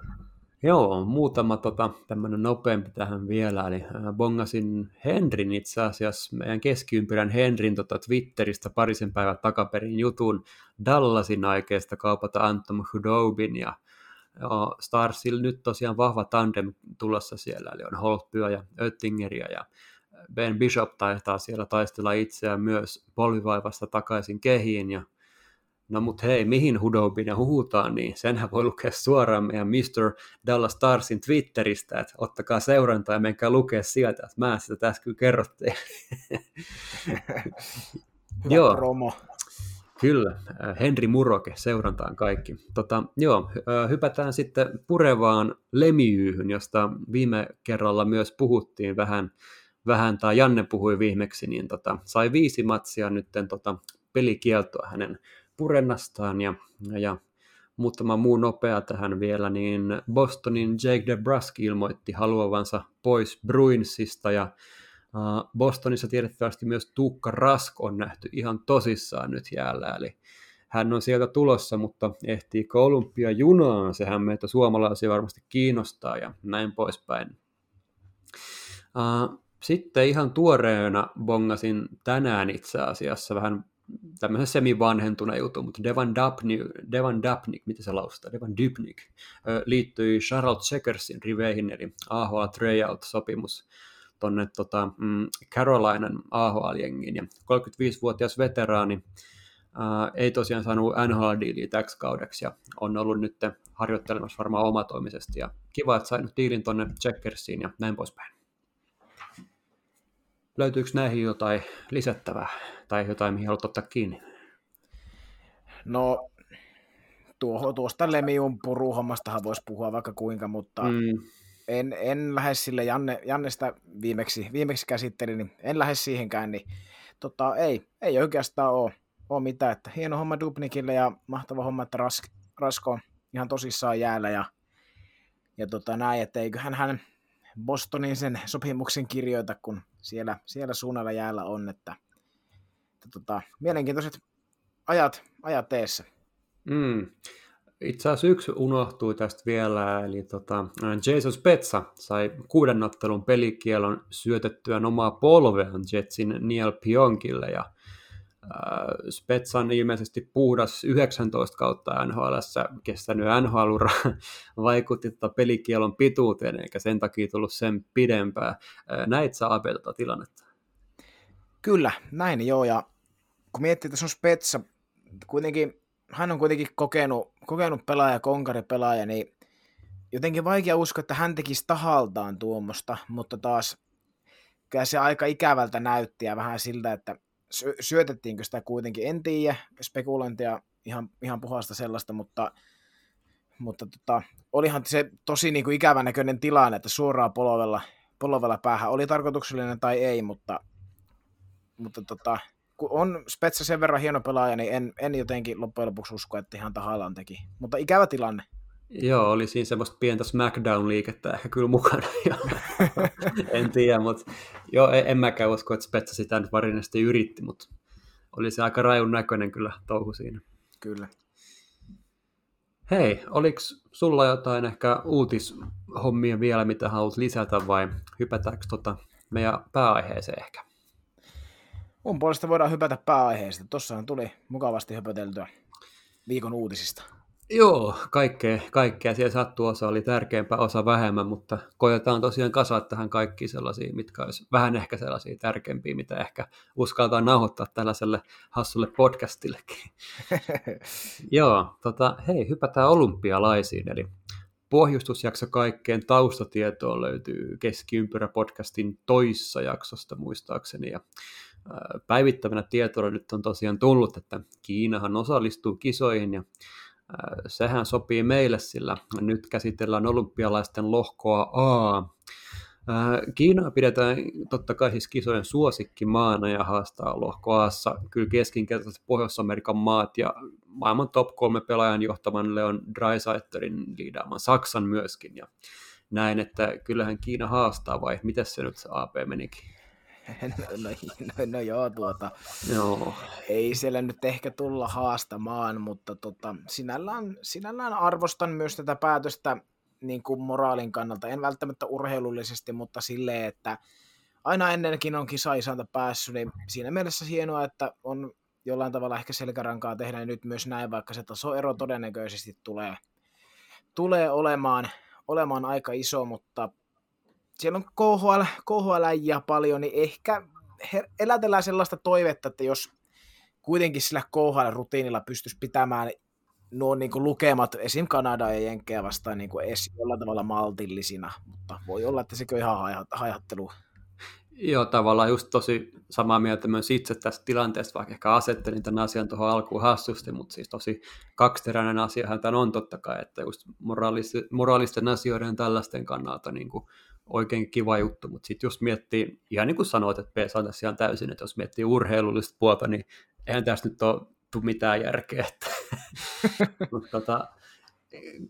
B: Joo, muutama tota, tämmöinen nopeampi tähän vielä, eli äh, bongasin Henrin itse asiassa, meidän keskiympyrän Henrin tota, Twitteristä parisen päivän takaperin jutun Dallasin aikeesta kaupata Anton Hudobin ja Joo, Starsilla nyt tosiaan vahva tandem tulossa siellä, eli on Holtbyä ja Oettingeria ja Ben Bishop taitaa siellä taistella itseään myös polvivaivasta takaisin kehiin ja No mut hei, mihin Hudobina huhutaan, niin senhän voi lukea suoraan meidän Mr. Dallas Starsin Twitteristä, että ottakaa seurantaa ja menkää lukea sieltä, että mä sitä tässä kyllä kerrottiin.
C: Joo. Promo.
B: Kyllä, äh, Henri Muroke, seurantaan kaikki. Tota, joo, äh, hypätään sitten purevaan Lemiyhyn, josta viime kerralla myös puhuttiin vähän, vähän tai Janne puhui viimeksi, niin tota, sai viisi matsia nyt tota, pelikieltoa hänen purennastaan ja, ja muutama muu nopea tähän vielä, niin Bostonin Jake DeBrusk ilmoitti haluavansa pois Bruinsista ja Bostonissa tiedettävästi myös Tuukka Rask on nähty ihan tosissaan nyt jäällä, eli hän on sieltä tulossa, mutta ehtiikö olympia junaan, sehän meitä suomalaisia varmasti kiinnostaa ja näin poispäin. Sitten ihan tuoreena bongasin tänään itse asiassa vähän tämmöisen semi-vanhentuneen jutun, mutta Devan Dapnik, Devan Dapnik miten se laustaa, Devan Dupnik, liittyi Charlotte Checkersin riveihin, eli AHL Tryout-sopimus tuonne tota, mm, Carolinan AHL-jengiin, ja 35-vuotias veteraani ää, ei tosiaan saanut NHL-diiliä täksi kaudeksi, ja on ollut nyt harjoittelemassa varmaan omatoimisesti, ja kiva, että sain diilin tuonne Checkersiin, ja näin poispäin. Löytyykö näihin jotain lisättävää tai jotain, mihin haluat ottaa kiinni?
C: No, tuohon, tuosta Lemiun puruhommastahan voisi puhua vaikka kuinka, mutta mm. en, en lähde sille, Janne, Janne sitä viimeksi, viimeksi käsitteli, niin en lähde siihenkään, niin tota, ei, ei oikeastaan ole, ole mitään, että hieno homma Dubnikille ja mahtava homma, että Rask, Rasko on ihan tosissaan jäällä ja, ja tota näin, että eiköhän hän Bostonin sen sopimuksen kirjoita, kun siellä, siellä suunnalla jäällä on, että, että tota, mielenkiintoiset ajat, ajat teessä.
B: Mm. Itse asiassa yksi unohtui tästä vielä, eli tota, Jason Spetsa sai kuuden ottelun pelikielon syötettyä omaa polveaan Jetsin Neil Pionkille, ja äh, Spetsan ilmeisesti puhdas 19 kautta nhl kestänyt NHL-ura vaikutti tota pelikielon pituuteen, eikä sen takia tullut sen pidempää. Äh, näit sä Abe tota tilannetta?
C: Kyllä, näin joo, ja kun miettii, että se on Spetsa, kuitenkin, hän on kuitenkin kokenut, kokenut pelaaja, konkari pelaaja, niin jotenkin vaikea uskoa, että hän tekisi tahaltaan tuommoista, mutta taas kyllä se aika ikävältä näytti ja vähän siltä, että syötettiinkö sitä kuitenkin, en tiedä, spekulointia ihan, ihan puhasta sellaista, mutta, mutta tota, olihan se tosi niin kuin ikävän näköinen tilanne, että suoraan polovella, polovella päähän oli tarkoituksellinen tai ei, mutta, mutta tota, kun on Spetsa sen verran hieno pelaaja, niin en, en jotenkin loppujen lopuksi usko, että ihan tahallaan teki. Mutta ikävä tilanne.
B: Joo, oli siinä semmoista pientä SmackDown-liikettä ehkä kyllä mukana. en tiedä, mutta joo, en, en mäkään usko, että Spetsa sitä nyt varinasti yritti, mutta oli se aika rajun näköinen kyllä touhu siinä.
C: Kyllä.
B: Hei, oliko sulla jotain ehkä uutishommia vielä, mitä haluat lisätä vai hypätäänkö tota meidän pääaiheeseen ehkä?
C: Mun puolesta voidaan hypätä pääaiheesta. Tossahan tuli mukavasti höpöteltyä viikon uutisista.
B: Joo, kaikkea, kaikkea. Siellä sattuu, osa oli tärkeämpää, osa vähemmän, mutta koetaan tosiaan kasvaa tähän kaikki sellaisia, mitkä olisi vähän ehkä sellaisia tärkeämpiä, mitä ehkä uskaltaan nauhoittaa tällaiselle hassulle podcastillekin. Joo, tota, hei, hypätään olympialaisiin, eli pohjustusjakso kaikkeen taustatietoon löytyy Keskiympyrä-podcastin toissa jaksosta muistaakseni, ja päivittävänä tietona nyt on tosiaan tullut, että Kiinahan osallistuu kisoihin ja sehän sopii meille, sillä nyt käsitellään olympialaisten lohkoa A. Kiinaa pidetään totta kai siis kisojen suosikkimaana ja haastaa lohko Aassa kyllä keskinkertaiset Pohjois-Amerikan maat ja maailman top kolme pelaajan johtavan Leon Dreisaitlerin liidaaman Saksan myöskin. Ja näin, että kyllähän Kiina haastaa vai miten se nyt se AP menikin?
C: No, no, no, no joo, tuota,
B: joo.
C: ei siellä nyt ehkä tulla haastamaan, mutta tota, sinällään, sinällään arvostan myös tätä päätöstä niin kuin moraalin kannalta, en välttämättä urheilullisesti, mutta silleen, että aina ennenkin on kisa-isäntä päässyt, niin siinä mielessä hienoa, että on jollain tavalla ehkä selkärankaa tehdä nyt myös näin, vaikka se tasoero todennäköisesti tulee, tulee olemaan, olemaan aika iso, mutta siellä on KHL, KHL paljon, niin ehkä elätellään sellaista toivetta, että jos kuitenkin sillä KHL-rutiinilla pystyisi pitämään nuo niin kuin lukemat esim. Kanada ja Jenkkejä vastaan niin kuin edes jollain tavalla maltillisina, mutta voi olla, että sekö ihan hajattelu.
B: Joo, tavallaan just tosi samaa mieltä myös itse tästä tilanteesta, vaikka ehkä asettelin tämän asian tuohon alkuun hassusti, mutta siis tosi kaksiteräinen asiahan tämän on totta kai, että just moraalisten, moraalisten asioiden tällaisten kannalta niin kuin oikein kiva juttu, mutta sitten jos miettii, ihan niin kuin sanoit, että PS on tässä ihan täysin, että jos miettii urheilullista puolta, niin eihän tässä nyt ole mitään järkeä. Että. mutta tota,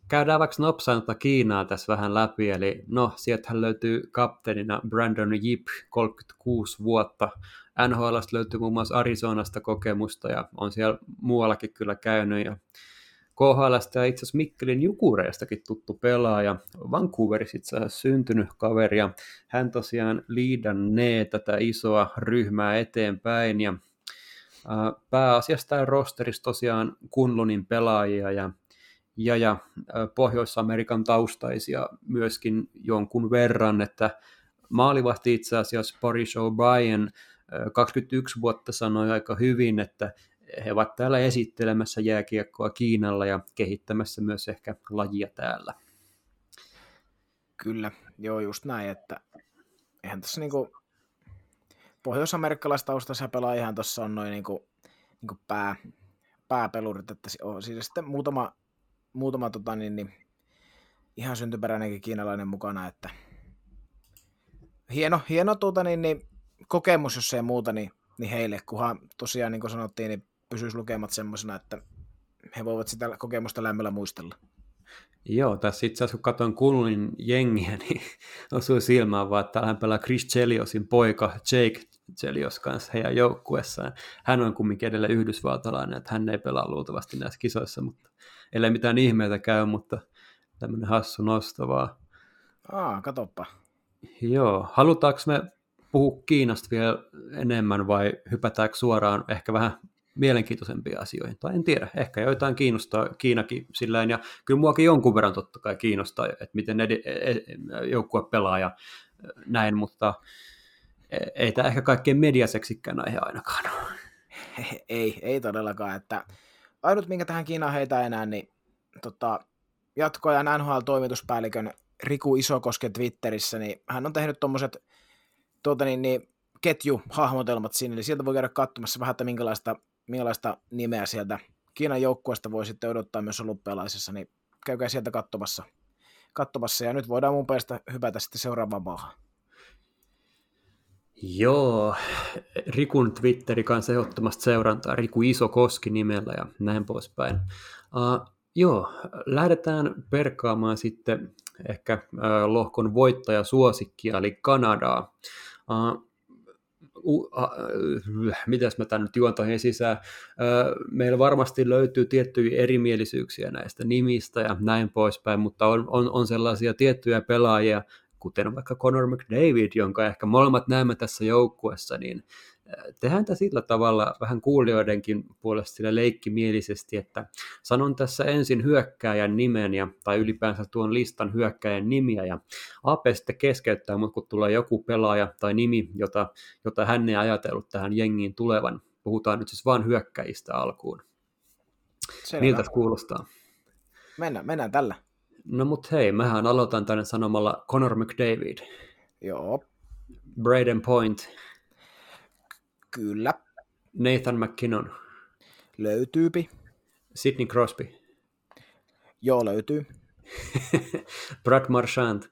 B: käydään vaikka nopsaan Kiinaa tässä vähän läpi, eli no, sieltähän löytyy kapteenina Brandon Yip, 36 vuotta, NHLsta löytyy muun muassa Arizonasta kokemusta ja on siellä muuallakin kyllä käynyt ja KHLstä ja itse asiassa Mikkelin Jukureistakin tuttu pelaaja, Vancouverissa itse asiassa syntynyt kaveri ja hän tosiaan liidannee tätä isoa ryhmää eteenpäin. Ja pääasiassa tämä rosterissa tosiaan Kunlunin pelaajia ja ja, ja Pohjois-Amerikan taustaisia myöskin jonkun verran, että maalivahti itse asiassa Boris O'Brien 21 vuotta sanoi aika hyvin, että he ovat täällä esittelemässä jääkiekkoa Kiinalla ja kehittämässä myös ehkä lajia täällä.
C: Kyllä, joo just näin, että eihän tässä niinku pohjois-amerikkalaistaustaisia ihan tuossa on noin niinku, niinku pää, pääpelurit, että on siinä sitten muutama, muutama tota, niin, niin, ihan syntyperäinenkin kiinalainen mukana, että hieno, hieno tuota, niin, niin, kokemus, jos ei muuta, niin, niin heille, kunhan tosiaan niin kuin sanottiin, niin pysyisi lukemat semmoisena, että he voivat sitä kokemusta lämmöllä muistella.
B: Joo, tässä itse asiassa kun katsoin Kunlin jengiä, niin osui silmään vaan, että hän pelaa Chris Cheliosin poika Jake Chelios kanssa heidän joukkuessaan. Hän on kumminkin edelleen yhdysvaltalainen, että hän ei pelaa luultavasti näissä kisoissa, mutta ellei mitään ihmeitä käy, mutta tämmöinen hassu nosto vaan.
C: Aa, katoppa.
B: Joo, halutaanko me puhua Kiinasta vielä enemmän vai hypätäänkö suoraan ehkä vähän mielenkiintoisempia asioihin. Tai en tiedä, ehkä joitain kiinnostaa Kiinakin silleen, ja kyllä muakin jonkun verran totta kai kiinnostaa, että miten ed- e, e, joukkue pelaa ja näin, mutta e, ei tämä ehkä kaikkein mediaseksikkään aihe ainakaan
C: Ei, ei todellakaan, että ainut minkä tähän Kiinaan heitä enää, niin tota, jatkoajan NHL-toimituspäällikön Riku Isokoske Twitterissä, niin hän on tehnyt tuommoiset tuota niin, niin, ketjuhahmotelmat sinne, eli sieltä voi käydä katsomassa vähän, että minkälaista minkälaista nimeä sieltä Kiinan joukkueesta voi sitten odottaa myös olympialaisessa, niin käykää sieltä katsomassa. katsomassa. Ja nyt voidaan mun mielestä hypätä sitten seuraavaan maahan.
B: Joo, Rikun Twitteri kanssa ehdottomasti seurantaa, Riku Iso Koski nimellä ja näin poispäin. Uh, joo, lähdetään perkaamaan sitten ehkä uh, lohkon voittaja suosikkia, eli Kanadaa. Uh, uh, mitäs mä tämän nyt juontoihin sisään, meillä varmasti löytyy tiettyjä erimielisyyksiä näistä nimistä ja näin poispäin, mutta on, on, on sellaisia tiettyjä pelaajia, kuten vaikka Conor McDavid, jonka ehkä molemmat näemme tässä joukkuessa, niin tehdään tämä sillä tavalla vähän kuulijoidenkin puolesta sillä leikkimielisesti, että sanon tässä ensin hyökkääjän nimen ja, tai ylipäänsä tuon listan hyökkääjän nimiä ja AP sitten keskeyttää, mutta kun tulee joku pelaaja tai nimi, jota, jota hän ei ajatellut tähän jengiin tulevan, puhutaan nyt siis vain hyökkäistä alkuun. Selvä. Miltä kuulostaa?
C: Mennään, mennään tällä.
B: No mut hei, mähän aloitan tänne sanomalla Conor McDavid.
C: Joo.
B: Braden Point.
C: Kyllä.
B: Nathan McKinnon.
C: Löytyypi.
B: Sidney Crosby.
C: Joo, löytyy.
B: Brad Marchand.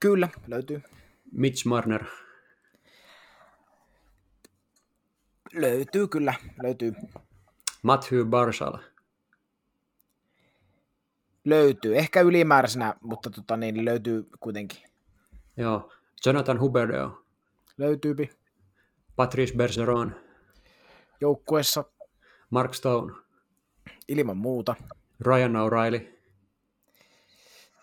C: Kyllä, löytyy.
B: Mitch Marner.
C: Löytyy kyllä, löytyy.
B: Matthew Barsal.
C: Löytyy, ehkä ylimääräisenä, mutta tota, niin, löytyy kuitenkin.
B: Joo, Jonathan Huberdeau.
C: Löytyypi.
B: Patrice Bergeron.
C: Joukkuessa.
B: Mark Stone.
C: Ilman muuta.
B: Ryan O'Reilly.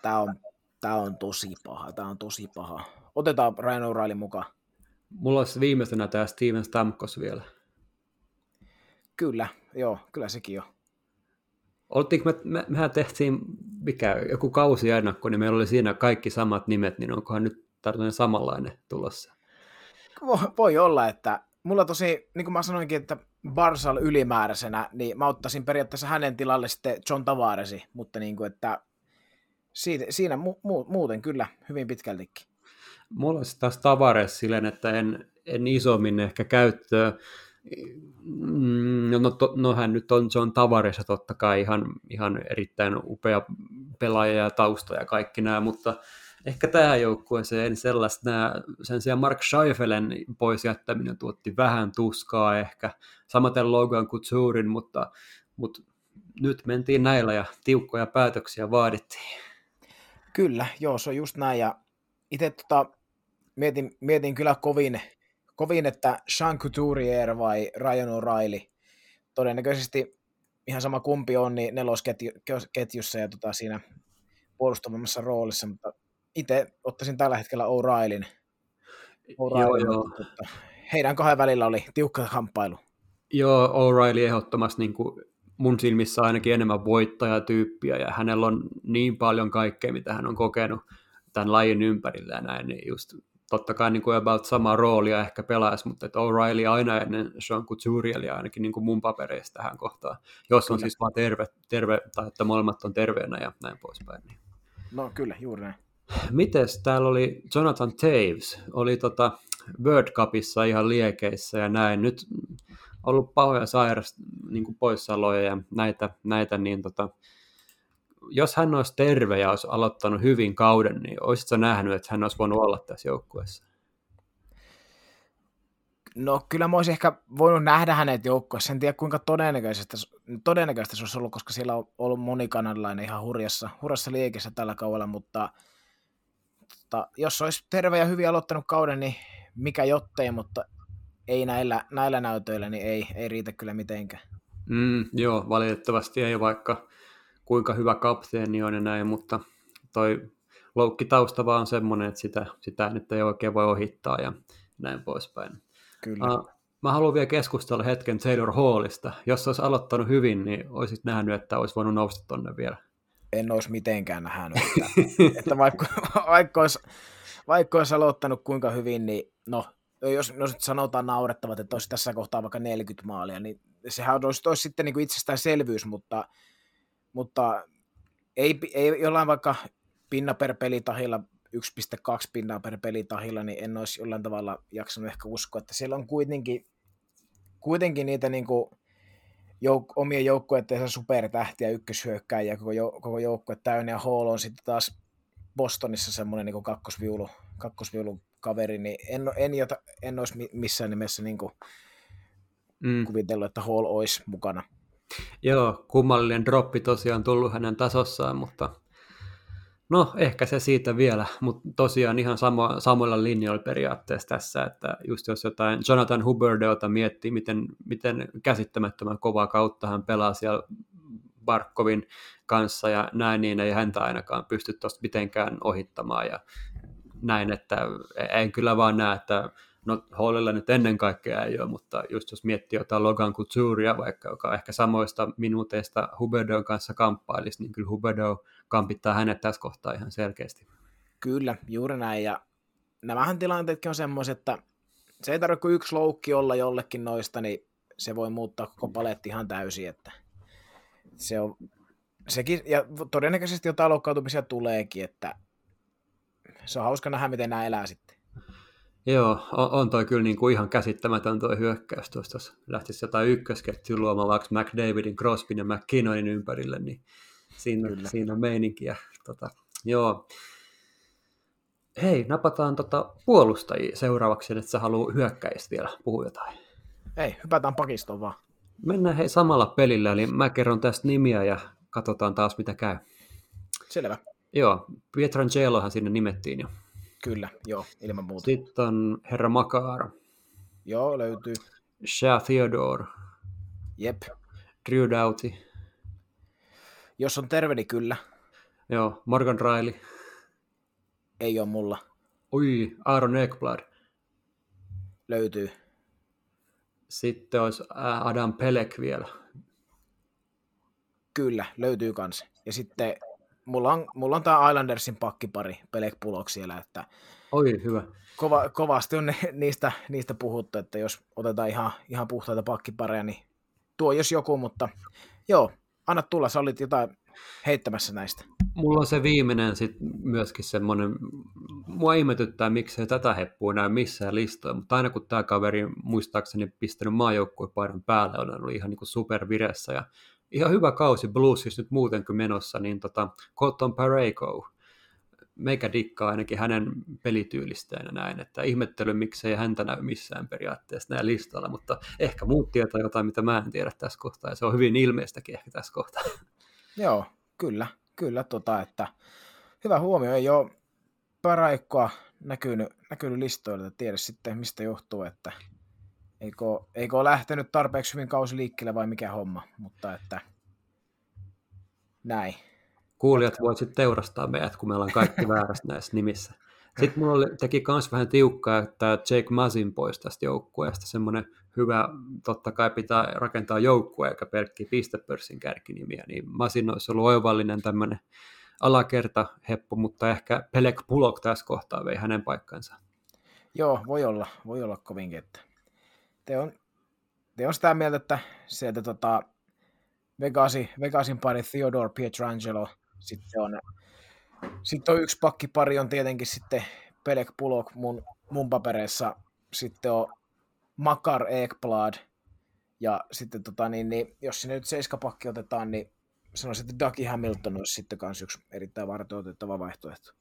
C: Tämä on, tämä on tosi paha, tämä on tosi paha. Otetaan Ryan O'Reilly mukaan.
B: Mulla olisi viimeisenä tämä Steven Stamkos vielä.
C: Kyllä, joo, kyllä sekin on.
B: Oltiinko me, me, mehän tehtiin mikä, joku kausi ennakko, niin meillä oli siinä kaikki samat nimet, niin onkohan nyt tällainen samanlainen tulossa?
C: Voi olla, että mulla tosi, niin kuin mä sanoinkin, että Barsal ylimääräisenä, niin mä ottaisin periaatteessa hänen tilalle sitten John Tavaresi, mutta niin kuin, että siitä, siinä mu, mu, muuten kyllä hyvin pitkältikin.
B: Mulla olisi taas Tavares silleen, että en, en isommin ehkä käyttöä. No, no, to, no hän nyt on John Tavares totta kai ihan, ihan erittäin upea pelaaja ja tausta ja kaikki nämä, mutta ehkä tähän joukkueeseen sellaista nämä, sen sijaan Mark Scheifelen pois jättäminen tuotti vähän tuskaa ehkä, samaten Logan Couturin, mutta, mutta nyt mentiin näillä ja tiukkoja päätöksiä vaadittiin.
C: Kyllä, joo, se on just näin ja itse tota, mietin, mietin kyllä kovin, kovin, että Sean Couturier vai Ryan O'Reilly. Todennäköisesti ihan sama kumpi on, niin nelosketjussa ja tota siinä puolustavassa roolissa, mutta itse ottaisin tällä hetkellä O'Reillyn. Joo, joo. heidän kahden välillä oli tiukka kamppailu.
B: Joo, O'Reilly ehdottomasti niin kuin mun silmissä ainakin enemmän voittajatyyppiä, ja hänellä on niin paljon kaikkea, mitä hän on kokenut tämän lajin ympärillä ja näin, niin just totta kai niin kuin about samaa roolia ehkä pelaisi, mutta että O'Reilly aina ennen Sean Couturielia ainakin niin kuin mun papereista tähän kohtaan, jos on kyllä. siis vaan terve, terve, tai että molemmat on terveenä ja näin poispäin. Niin.
C: No kyllä, juuri näin.
B: Mites täällä oli Jonathan Taves, oli tota World Cupissa ihan liekeissä ja näin. Nyt ollut pahoja sairas niin poissaoloja ja näitä, näitä niin tota, jos hän olisi terve ja olisi aloittanut hyvin kauden, niin olisitko nähnyt, että hän olisi voinut olla tässä joukkueessa?
C: No kyllä mä olisin ehkä voinut nähdä hänet joukkueessa. En tiedä kuinka todennäköistä, todennäköistä se olisi ollut, koska siellä on ollut moni kanadalainen ihan hurjassa, hurjassa liikessä tällä kaudella, mutta tota, jos olisi terve ja hyvin aloittanut kauden, niin mikä jottei, mutta ei näillä, näillä näytöillä, niin ei, ei riitä kyllä mitenkään.
B: Mm, joo, valitettavasti ei, vaikka kuinka hyvä kapteeni on ja näin, mutta toi loukkitausta vaan on semmoinen, että sitä, sitä nyt ei oikein voi ohittaa ja näin poispäin.
C: Kyllä. Uh,
B: mä haluan vielä keskustella hetken Taylor Hallista. Jos olisi aloittanut hyvin, niin olisit nähnyt, että olisi voinut nousta tonne vielä.
C: En olisi mitenkään nähnyt. Että, että vaikka, vaikka, olisi, vaikka olisi aloittanut kuinka hyvin, niin no, jos, jos nyt sanotaan naurettavat, että olisi tässä kohtaa vaikka 40 maalia, niin sehän olisi, olisi sitten niin kuin itsestäänselvyys, mutta mutta ei, ei jollain vaikka pinna per pelitahilla 1,2 pinnaa per pelitahilla, niin en olisi jollain tavalla jaksanut ehkä uskoa, että siellä on kuitenkin, kuitenkin niitä niin kuin jouk- omien joukkueiden supertähtiä, ykköshyökkäjiä, koko, jou- koko joukkue täynnä, ja Hall on sitten taas Bostonissa semmoinen niin kakkosviulu, kakkosviulu kaveri, niin en, en, jota, en olisi missään nimessä niin kuin mm. kuvitellut, että Hall olisi mukana.
B: Joo, kummallinen droppi tosiaan tullut hänen tasossaan, mutta no ehkä se siitä vielä, mutta tosiaan ihan samo, samoilla linjoilla periaatteessa tässä, että just jos jotain Jonathan Huberdeota miettii, miten, miten käsittämättömän kovaa kautta hän pelaa siellä Barkovin kanssa ja näin, niin ei häntä ainakaan pysty tuosta mitenkään ohittamaan ja näin, että en kyllä vaan näe, että no Hallilla nyt ennen kaikkea ei ole, mutta just jos miettii jotain Logan Coutourea vaikka, joka ehkä samoista minuuteista Huberdon kanssa kamppailisi, niin kyllä Huberdo kampittaa hänet tässä kohtaa ihan selkeästi.
C: Kyllä, juuri näin, ja nämähän tilanteetkin on semmoiset, että se ei tarvitse kuin yksi loukki olla jollekin noista, niin se voi muuttaa koko paletti ihan täysin, että se on sekin, ja todennäköisesti jotain loukkaantumisia tuleekin, että se on hauska nähdä, miten nämä elää sitten.
B: Joo, on, on toi kyllä niin kuin ihan käsittämätön toi hyökkäys tuosta, jos lähtisi jotain ykkösketjua luomaan vaikka McDavidin, Crosbyn ja McKinnonin ympärille, niin siinä, kyllä. siinä on meininkiä. Tota, joo. Hei, napataan tota puolustajia seuraavaksi, että sä haluaa hyökkäistä vielä puhua jotain.
C: Ei, hypätään pakistoon vaan.
B: Mennään hei samalla pelillä, eli mä kerron tästä nimiä ja katsotaan taas mitä käy.
C: Selvä.
B: Joo, Pietrangelohan sinne nimettiin jo.
C: Kyllä, joo, ilman muuta.
B: Sitten on Herra Makar.
C: Joo, löytyy.
B: Shea Theodore.
C: Jep.
B: Drew Doughty.
C: Jos on terve, niin kyllä.
B: Joo, Morgan Riley.
C: Ei ole mulla.
B: Ui, Aaron Ekblad.
C: Löytyy.
B: Sitten olisi Adam Pelek vielä.
C: Kyllä, löytyy kans. Ja sitten mulla on, mulla on tämä Islandersin pakkipari, Pelek Pulok siellä, että
B: Oi, hyvä.
C: Kova, kovasti on ne, niistä, niistä puhuttu, että jos otetaan ihan, ihan puhtaita pakkipareja, niin tuo jos joku, mutta joo, anna tulla, sä olit jotain heittämässä näistä.
B: Mulla on se viimeinen sit myöskin semmoinen, mua ihmetyttää, miksei tätä heppua näy missään listoja, mutta aina kun tämä kaveri muistaakseni pistänyt maajoukkuepaidan päälle, on ollut ihan niin superviressä ja ihan hyvä kausi bluesissa nyt muutenkin menossa, niin tota, Cotton Pareko, meikä dikkaa ainakin hänen pelityylistään ja näin, että ihmettely miksei häntä näy missään periaatteessa näin listalla, mutta ehkä muut tietää jotain, mitä mä en tiedä tässä kohtaa, ja se on hyvin ilmeistäkin ehkä tässä kohtaa.
C: Joo, kyllä, kyllä, tota, että hyvä huomio, ei ole, paraikkoa näkynyt, näkynyt listoilla, tiedä sitten mistä johtuu, että eikö, eikö ole lähtenyt tarpeeksi hyvin kausi liikkeelle vai mikä homma, mutta että näin.
B: Kuulijat voivat sitten teurastaa meidät, kun meillä on kaikki väärässä näissä nimissä. Sitten mulla oli, teki myös vähän tiukkaa, että Jake Masin pois tästä joukkueesta. Semmoinen hyvä, totta kai pitää rakentaa joukkue, eikä pelkkiä pistepörssin kärkinimiä. Niin Masin olisi ollut oivallinen tämmöinen alakerta heppu, mutta ehkä Pelek Pulok tässä kohtaa vei hänen paikkansa.
C: Joo, voi olla, voi olla kovinkin, että te on, te on sitä mieltä, että sieltä tota, Vegasin, Vegasin pari Theodore Pietrangelo, sitten on, sitten on yksi pakkipari on tietenkin sitten Pelek Pulok mun, mun papereissa, sitten on Makar Ekblad, ja sitten tota, niin, niin, jos sinne nyt seiskapakki otetaan, niin sanoisin, että Dougie Hamilton olisi sitten myös yksi erittäin varteutettava vaihtoehto.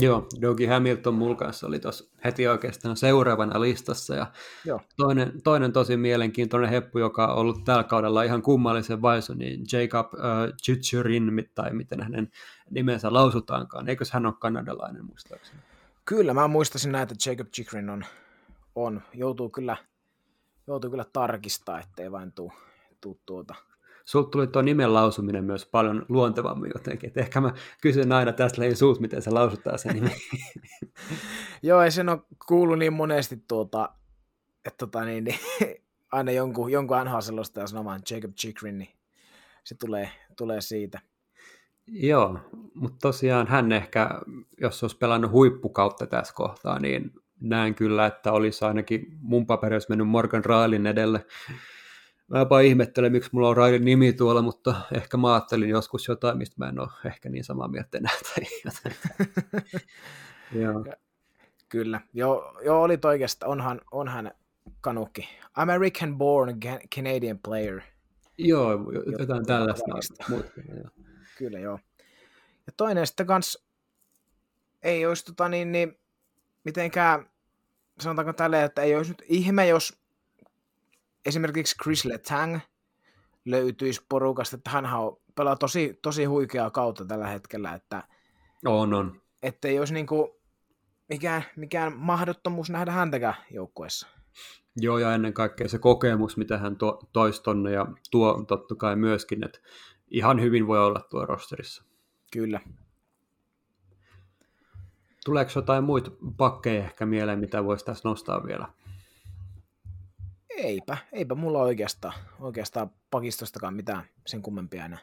B: Joo, Dougie Hamilton mulla kanssa oli tuossa heti oikeastaan seuraavana listassa. Ja Joo. Toinen, toinen tosi mielenkiintoinen heppu, joka on ollut tällä kaudella ihan kummallisen vaisu, niin Jacob äh, Chichurin, tai miten hänen nimensä lausutaankaan. Eikös hän ole kanadalainen muistaakseni?
C: Kyllä, mä muistasin näitä, että Jacob Chikrin on, on, joutuu kyllä, joutuu kyllä tarkistaa, ettei vain tuu, tuu tuota
B: sulta tuli tuo nimen lausuminen myös paljon luontevammin jotenkin. Et ehkä mä kysyn aina tästä lähin suut, miten se lausutaan se nimi.
C: Joo, ei sen ole kuullut niin monesti tuota, että tota, niin, niin, aina jonkun, jonkun NHL-selostaja sanomaan Jacob Chikrin, niin se tulee, tulee siitä.
B: Joo, mutta tosiaan hän ehkä, jos olisi pelannut huippukautta tässä kohtaa, niin näen kyllä, että olisi ainakin mun paperissa mennyt Morgan Raalin edelle Mä jopa ihmettelen, miksi mulla on Raidin nimi tuolla, mutta ehkä mä ajattelin joskus jotain, mistä mä en ole ehkä niin samaa mieltä enää.
C: Joo. Kyllä. Joo, joo oli oikeastaan, onhan, onhan kanukki. American born Canadian player.
B: Joo, jotain tällaista.
C: Kyllä, joo. Ja toinen sitten kans, ei olisi tota niin, niin mitenkään, sanotaanko tälleen, että ei olisi nyt ihme, jos esimerkiksi Chris Letang löytyisi porukasta, että hän pelaa tosi, tosi huikeaa kautta tällä hetkellä, että
B: on, on.
C: Että ei olisi niinku mikään, mikään mahdottomuus nähdä häntäkään joukkueessa.
B: Joo, ja ennen kaikkea se kokemus, mitä hän to, toisi tonne, ja tuo totta kai myöskin, että ihan hyvin voi olla tuo rosterissa.
C: Kyllä.
B: Tuleeko jotain muita pakkeja ehkä mieleen, mitä voisi tässä nostaa vielä?
C: Eipä, eipä mulla oikeastaan, oikeastaan pakistostakaan mitään sen kummempia enää.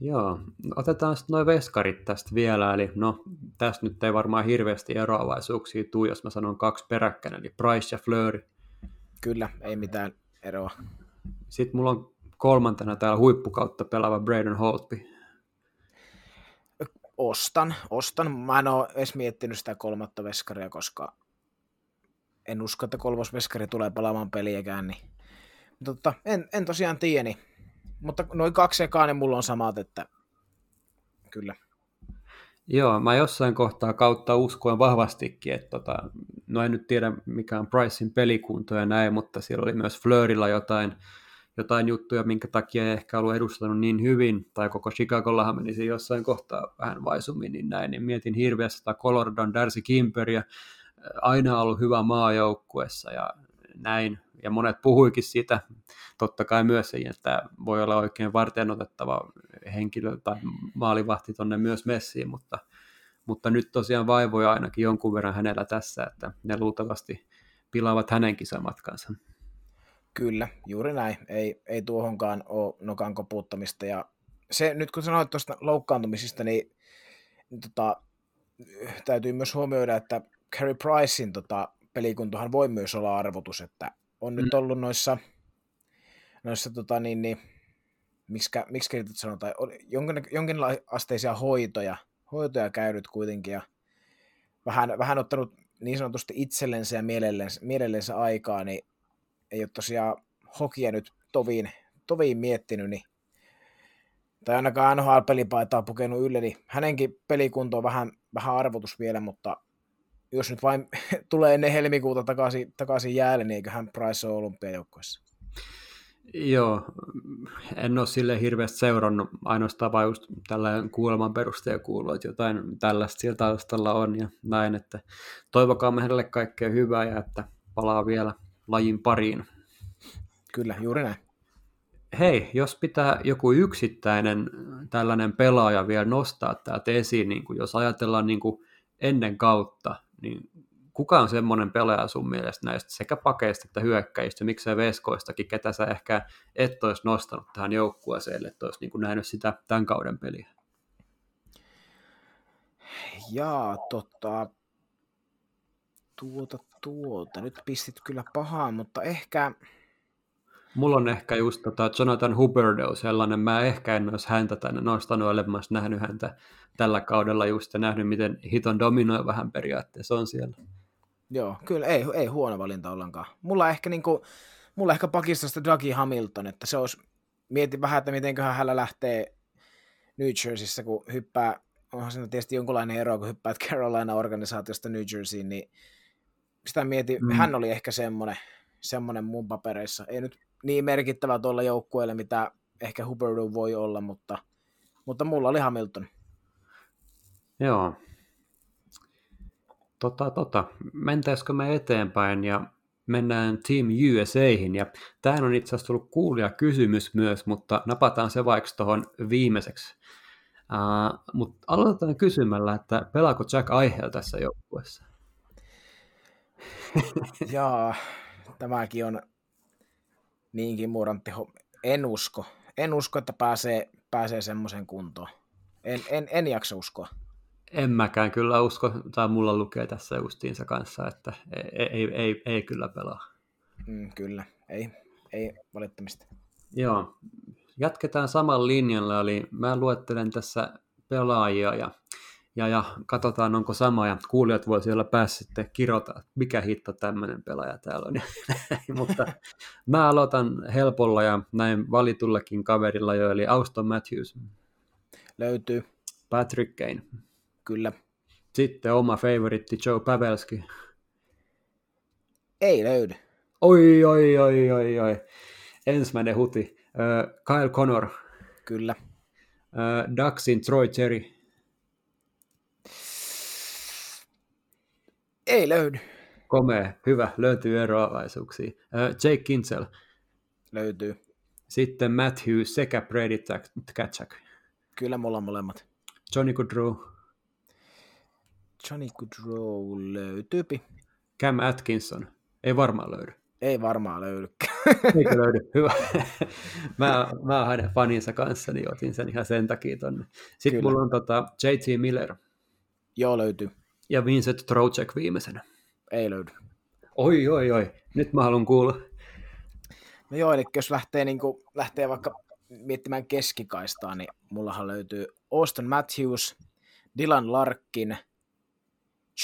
B: Joo, otetaan sitten noin veskarit tästä vielä, eli no tästä nyt ei varmaan hirveästi eroavaisuuksia tule, jos mä sanon kaksi peräkkäin, eli Price ja Fleury.
C: Kyllä, ei mitään eroa.
B: Sitten mulla on kolmantena täällä huippukautta pelaava Braden Holtby.
C: Ostan, ostan. Mä en ole edes miettinyt sitä kolmatta veskaria, koska en usko, että kolmosveskari tulee palaamaan peliäkään, niin mutta en, en tosiaan tiedä, niin, mutta noin kaksi ekaa, niin mulla on samat, että kyllä.
B: Joo, mä jossain kohtaa kautta uskoen vahvastikin, että tota, no en nyt tiedä mikä on Pricein pelikunto ja näin, mutta siellä oli myös Fleurilla jotain, jotain juttuja, minkä takia ei ehkä ollut edustanut niin hyvin, tai koko Chicagollahan menisi jossain kohtaa vähän vaisummin, niin näin, niin mietin hirveästi sitä Coloradon Darcy Kimperiä, aina ollut hyvä maajoukkuessa ja näin, ja monet puhuikin siitä, totta kai myös että voi olla oikein varten otettava henkilö tai maalivahti tonne myös messiin, mutta, mutta nyt tosiaan vaivoja ainakin jonkun verran hänellä tässä, että ne luultavasti pilaavat hänen kisamatkansa.
C: Kyllä, juuri näin. Ei, ei tuohonkaan ole nokan koputtamista. Ja se, nyt kun sanoit tuosta loukkaantumisista, niin, niin tota, täytyy myös huomioida, että Carey Pricein tota, pelikuntohan voi myös olla arvotus, että on mm. nyt ollut noissa, noissa tota, niin, niin, miksikä, miksi nyt sanotaan, jonkin, jonkinasteisia hoitoja, hoitoja käynyt kuitenkin ja vähän, vähän ottanut niin sanotusti itsellensä ja mielellensä, mielellensä aikaa, niin ei ole tosiaan hokia nyt toviin, toviin miettinyt, niin, tai ainakaan NHL-pelipaitaa pukenut ylle, niin hänenkin pelikunto on vähän, vähän arvotus vielä, mutta jos nyt vain tulee ennen helmikuuta takaisin, takaisin jäälle, niin eiköhän Price ole olympiajoukkoissa.
B: Joo, en ole sille hirveästi seurannut, ainoastaan vain just tällä kuuleman perusteella kuullut, että jotain tällaista siellä taustalla on ja näin, että toivokaa hänelle kaikkea hyvää ja että palaa vielä lajin pariin.
C: Kyllä, juuri näin.
B: Hei, jos pitää joku yksittäinen tällainen pelaaja vielä nostaa täältä esiin, niin kuin jos ajatellaan niin kuin ennen kautta, niin kuka on semmoinen pelaaja sun mielestä näistä sekä pakeista että hyökkäistä, miksei veskoistakin, ketä sä ehkä et olisi nostanut tähän joukkueeseen, että olisi niin kuin nähnyt sitä tämän kauden peliä?
C: Jaa, tota, tuota, tuota, nyt pistit kyllä pahaan, mutta ehkä...
B: Mulla on ehkä just tota Jonathan Huberdeau sellainen, mä ehkä en olisi häntä tänne nostanut, olen mä nähnyt häntä tällä kaudella just ja nähnyt, miten hiton dominoi vähän periaatteessa on siellä.
C: Joo, kyllä ei, ei huono valinta ollenkaan. Mulla ehkä, niin kuin, mulla ehkä pakistosta Dougie Hamilton, että se olisi, mietin vähän, että mitenköhän hänellä lähtee New Jerseyssä, kun hyppää, onhan siinä tietysti jonkunlainen ero, kun hyppäät Carolina-organisaatiosta New Jerseyin, niin sitä mietin, mm. hän oli ehkä semmoinen, semmoinen mun papereissa. Ei nyt niin merkittävä tuolla joukkueelle, mitä ehkä Huberdeau voi olla, mutta, mutta mulla oli Hamilton.
B: Joo, Tota, tota. Mentäisikö me eteenpäin ja mennään Team USAihin. Ja tähän on itse asiassa tullut kuulia kysymys myös, mutta napataan se vaikka tuohon viimeiseksi. Uh, mutta aloitetaan kysymällä, että pelaako Jack Aihel tässä joukkueessa?
C: Jaa, tämäkin on niinkin murantti. En usko. En usko, että pääsee, pääsee semmoisen kuntoon. En, en, en jaksa uskoa.
B: En mäkään kyllä usko, tai mulla lukee tässä justiinsa kanssa, että ei, ei, ei, ei kyllä pelaa.
C: Mm, kyllä, ei, ei valittamista.
B: Joo, jatketaan saman linjalla, eli mä luettelen tässä pelaajia ja, ja, ja katsotaan onko sama, ja kuulijat voi siellä päässä sitten kirota, että mikä hitto tämmöinen pelaaja täällä on. Mutta mä aloitan helpolla ja näin valitullakin kaverilla jo, eli Auston Matthews.
C: Löytyy.
B: Patrick Kane.
C: Kyllä.
B: Sitten oma favoritti Joe Pavelski.
C: Ei löydy.
B: Oi, oi, oi, oi, oi. Ensimmäinen huti. Kyle Connor.
C: Kyllä.
B: Ducksin Troy Cherry.
C: Ei löydy.
B: Komea, hyvä, löytyy eroavaisuuksia. Uh, Jake Kinsel.
C: Löytyy.
B: Sitten Matthew sekä Brady Tkachuk.
C: Kyllä mulla on molemmat.
B: Johnny Goodrow.
C: Johnny Goodrow löytyy.
B: Cam Atkinson. Ei varmaan löydy.
C: Ei varmaan löydy.
B: Eikö löydy? Hyvä. mä, mä oon hänen faninsa kanssa, niin otin sen ihan sen takia tonne. Sitten Kyllä. mulla on tota JT Miller.
C: Joo, löytyy.
B: Ja Vincent Trocek viimeisenä.
C: Ei löydy.
B: Oi, oi, oi. Nyt mä haluan kuulla.
C: No joo, eli jos lähtee, niin kuin, lähtee vaikka miettimään keskikaistaa, niin mullahan löytyy Austin Matthews, Dylan Larkin,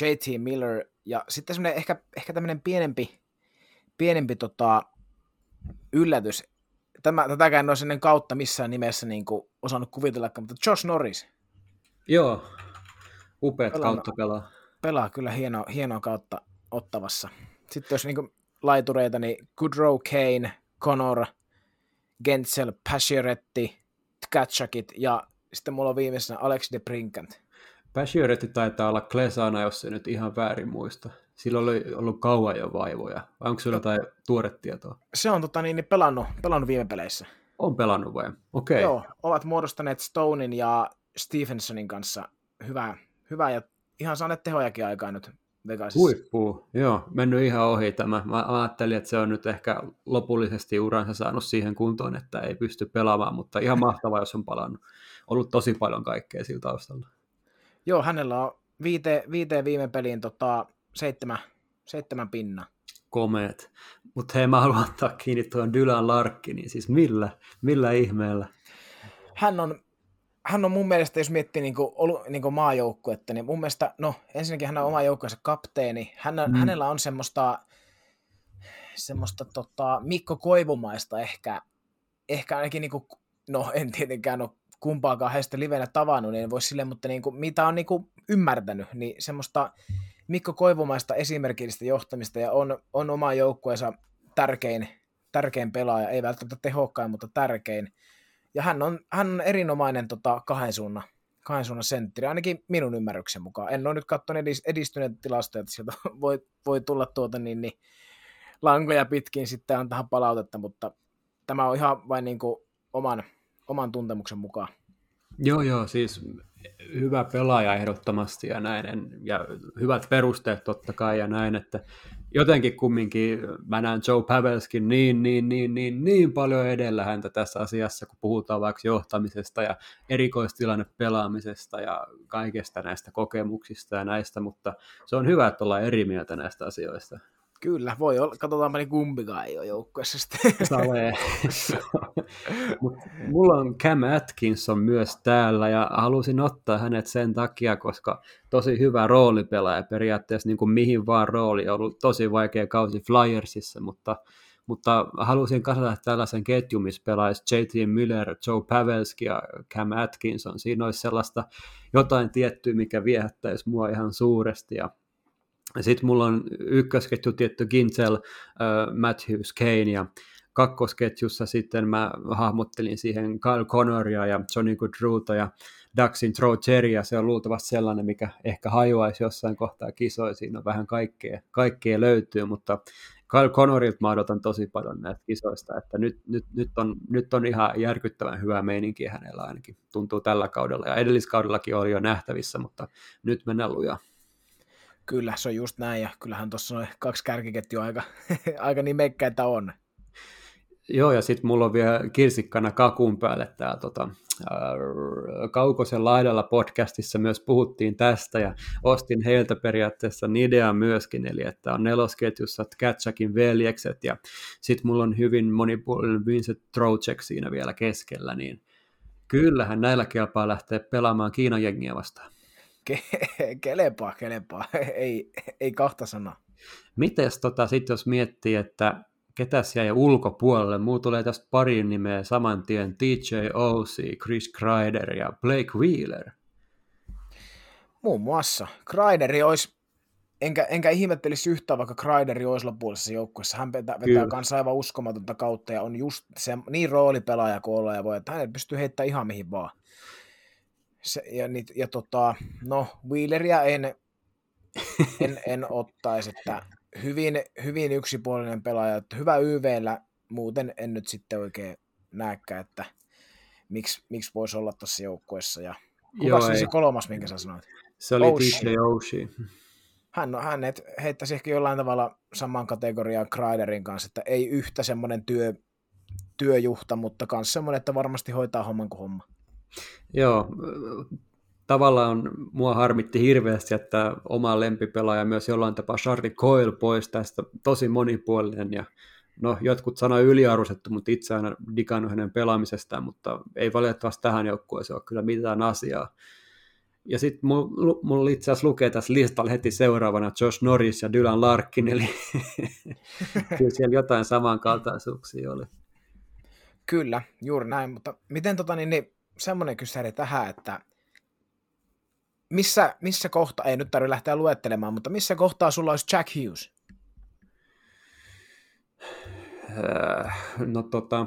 C: JT Miller ja sitten semmoinen ehkä, ehkä tämmöinen pienempi, pienempi tota, yllätys. Tämä, tätäkään en olisi ennen kautta missään nimessä niin kuin osannut kuvitella, mutta Josh Norris.
B: Joo, upeat pelaa, kautta pelaa.
C: Pelaa kyllä hienoa, hienoa kautta ottavassa. Sitten jos niin laitureita, niin Goodrow, Kane, Connor, Gensel, Passioretti, Tkachakit ja sitten mulla on viimeisenä Alex de Brinkant.
B: Passioretti taitaa olla Klesana, jos se nyt ihan väärin muista. Sillä oli ollut kauan jo vaivoja. Vai onko sinulla jotain tuoretietoa?
C: Se on tota, niin, niin pelannut, pelannut viime peleissä.
B: On pelannut vai? Okei. Okay.
C: Joo, ovat muodostaneet Stonein ja Stephensonin kanssa hyvää, hyvää ja ihan saaneet tehojakin aikaa nyt Vegasissa.
B: Huippu, joo, mennyt ihan ohi tämä. Mä ajattelin, että se on nyt ehkä lopullisesti uransa saanut siihen kuntoon, että ei pysty pelaamaan, mutta ihan mahtavaa, jos on palannut. Ollut tosi paljon kaikkea sillä taustalla.
C: Joo, hänellä on viite, viiteen viime peliin tota, seitsemän, seitsemän pinna.
B: Komeet. Mutta hei, mä haluan ottaa kiinni tuon Dylan niin siis millä, millä ihmeellä?
C: Hän on, hän on mun mielestä, jos miettii niin kuin, niin kuin maajoukkuetta, niin mun mielestä, no ensinnäkin hän on oma joukkueensa kapteeni. Hän, mm. Hänellä on semmoista, semmoista tota, Mikko Koivumaista ehkä, ehkä ainakin, niin kuin, no en tietenkään ole kumpaakaan heistä livenä tavannut, niin voi sille, mutta niin kuin, mitä on niin kuin ymmärtänyt, niin semmoista Mikko Koivumaista esimerkillistä johtamista ja on, on oma joukkueensa tärkein, tärkein pelaaja, ei välttämättä tehokkain, mutta tärkein. Ja hän on, hän on erinomainen tota, kahden suunnan kahden suunnan sentteri, ainakin minun ymmärryksen mukaan. En ole nyt katsonut edistyneitä tilastoja, että sieltä voi, voi tulla tuota niin, niin lankoja pitkin sitten antaa palautetta, mutta tämä on ihan vain niin kuin oman, oman tuntemuksen mukaan.
B: Joo, joo, siis hyvä pelaaja ehdottomasti ja näin, ja hyvät perusteet totta kai ja näin, että jotenkin kumminkin mä näen Joe Pavelskin niin, niin, niin, niin, niin paljon edellä häntä tässä asiassa, kun puhutaan vaikka johtamisesta ja erikoistilanne pelaamisesta ja kaikesta näistä kokemuksista ja näistä, mutta se on hyvä, että ollaan eri mieltä näistä asioista.
C: Kyllä, voi olla. Katsotaanpa niin kumpikaan ei ole joukkueessa sitten.
B: Salee. mulla on Cam Atkinson myös täällä ja halusin ottaa hänet sen takia, koska tosi hyvä roolipelaaja periaatteessa niin kuin mihin vaan rooli. On ollut tosi vaikea kausi Flyersissa, mutta, mutta halusin kasata tällaisen ketjun, missä pelaisi J.T. Miller, Joe Pavelski ja Cam Atkinson. Siinä olisi sellaista jotain tiettyä, mikä viehättäisi mua ihan suuresti ja sitten mulla on ykkösketju tietty Ginzel, äh, Matthews, Kane ja kakkosketjussa sitten mä hahmottelin siihen Kyle Connoria ja Johnny Goodruuta ja Daxin Trocheria, se on luultavasti sellainen, mikä ehkä hajoaisi jossain kohtaa kisoja, siinä on vähän kaikkea, kaikkea löytyy, mutta Kyle Connorilta mä odotan tosi paljon näistä kisoista, että nyt, nyt, nyt, on, nyt on ihan järkyttävän hyvä meininki hänellä ainakin, tuntuu tällä kaudella, ja edelliskaudellakin oli jo nähtävissä, mutta nyt mennään lujaa.
C: Kyllä, se on just näin, ja kyllähän tuossa noin kaksi kärkiketjua aika, aika niin mekkäitä on.
B: Joo, ja sitten mulla on vielä kirsikkana kakun päälle tämä tota, Kaukosen laidalla podcastissa myös puhuttiin tästä, ja ostin heiltä periaatteessa idea myöskin, eli että on nelosketjussa Katsakin veljekset, ja sitten mulla on hyvin monipuolinen Vincent Trocek siinä vielä keskellä, niin kyllähän näillä kelpaa lähteä pelaamaan Kiinan jengiä vastaan.
C: Ke- kelepaa, kelepaa. ei, ei kahta sanaa.
B: Mites tota, sitten jos miettii, että ketä jäi ulkopuolelle, muu tulee tästä pari nimeä saman tien, TJ Osi, Chris Kreider ja Blake Wheeler.
C: Muun muassa. Kreideri olisi, enkä, enkä ihmettelisi yhtään, vaikka Kreideri olisi lopullisessa joukkueessa. Hän vetää, vetää kanssa aivan uskomatonta kautta ja on just se niin roolipelaaja kuin olla ja voi, että hän pystyy heittämään ihan mihin vaan. Se, ja, niit, ja tota, no, Wheeleria en, en, en ottaisi, että hyvin, hyvin yksipuolinen pelaaja, että hyvä YVllä, muuten en nyt sitten oikein näekään, että miksi, miksi voisi olla tässä joukkueessa. Ja kuka Joo, se kolmas, minkä sä sanoit?
B: Se oli DJ Oshie.
C: Hän, no, hän heittäisi ehkä jollain tavalla saman kategoriaan Kreiderin kanssa, että ei yhtä semmoinen työ, työjuhta, mutta myös semmoinen, että varmasti hoitaa homman kuin homma.
B: Joo, tavallaan mua harmitti hirveästi, että oma lempipelaaja myös jollain tapaa Charlie Coyle pois tästä, tosi monipuolinen ja no jotkut sanoi yliarvostettu, mutta itse aina digannut hänen pelaamisestaan, mutta ei valitettavasti tähän joukkueeseen ole kyllä mitään asiaa. Ja sitten mulla mul itse asiassa lukee tässä listalla heti seuraavana Josh Norris ja Dylan Larkin, eli kyllä siellä jotain samankaltaisuuksia oli.
C: Kyllä, juuri näin, mutta miten tota, niin, niin semmoinen kysymys tähän, että missä, missä kohtaa, ei nyt tarvitse lähteä luettelemaan, mutta missä kohtaa sulla olisi Jack Hughes?
B: Äh, no tota,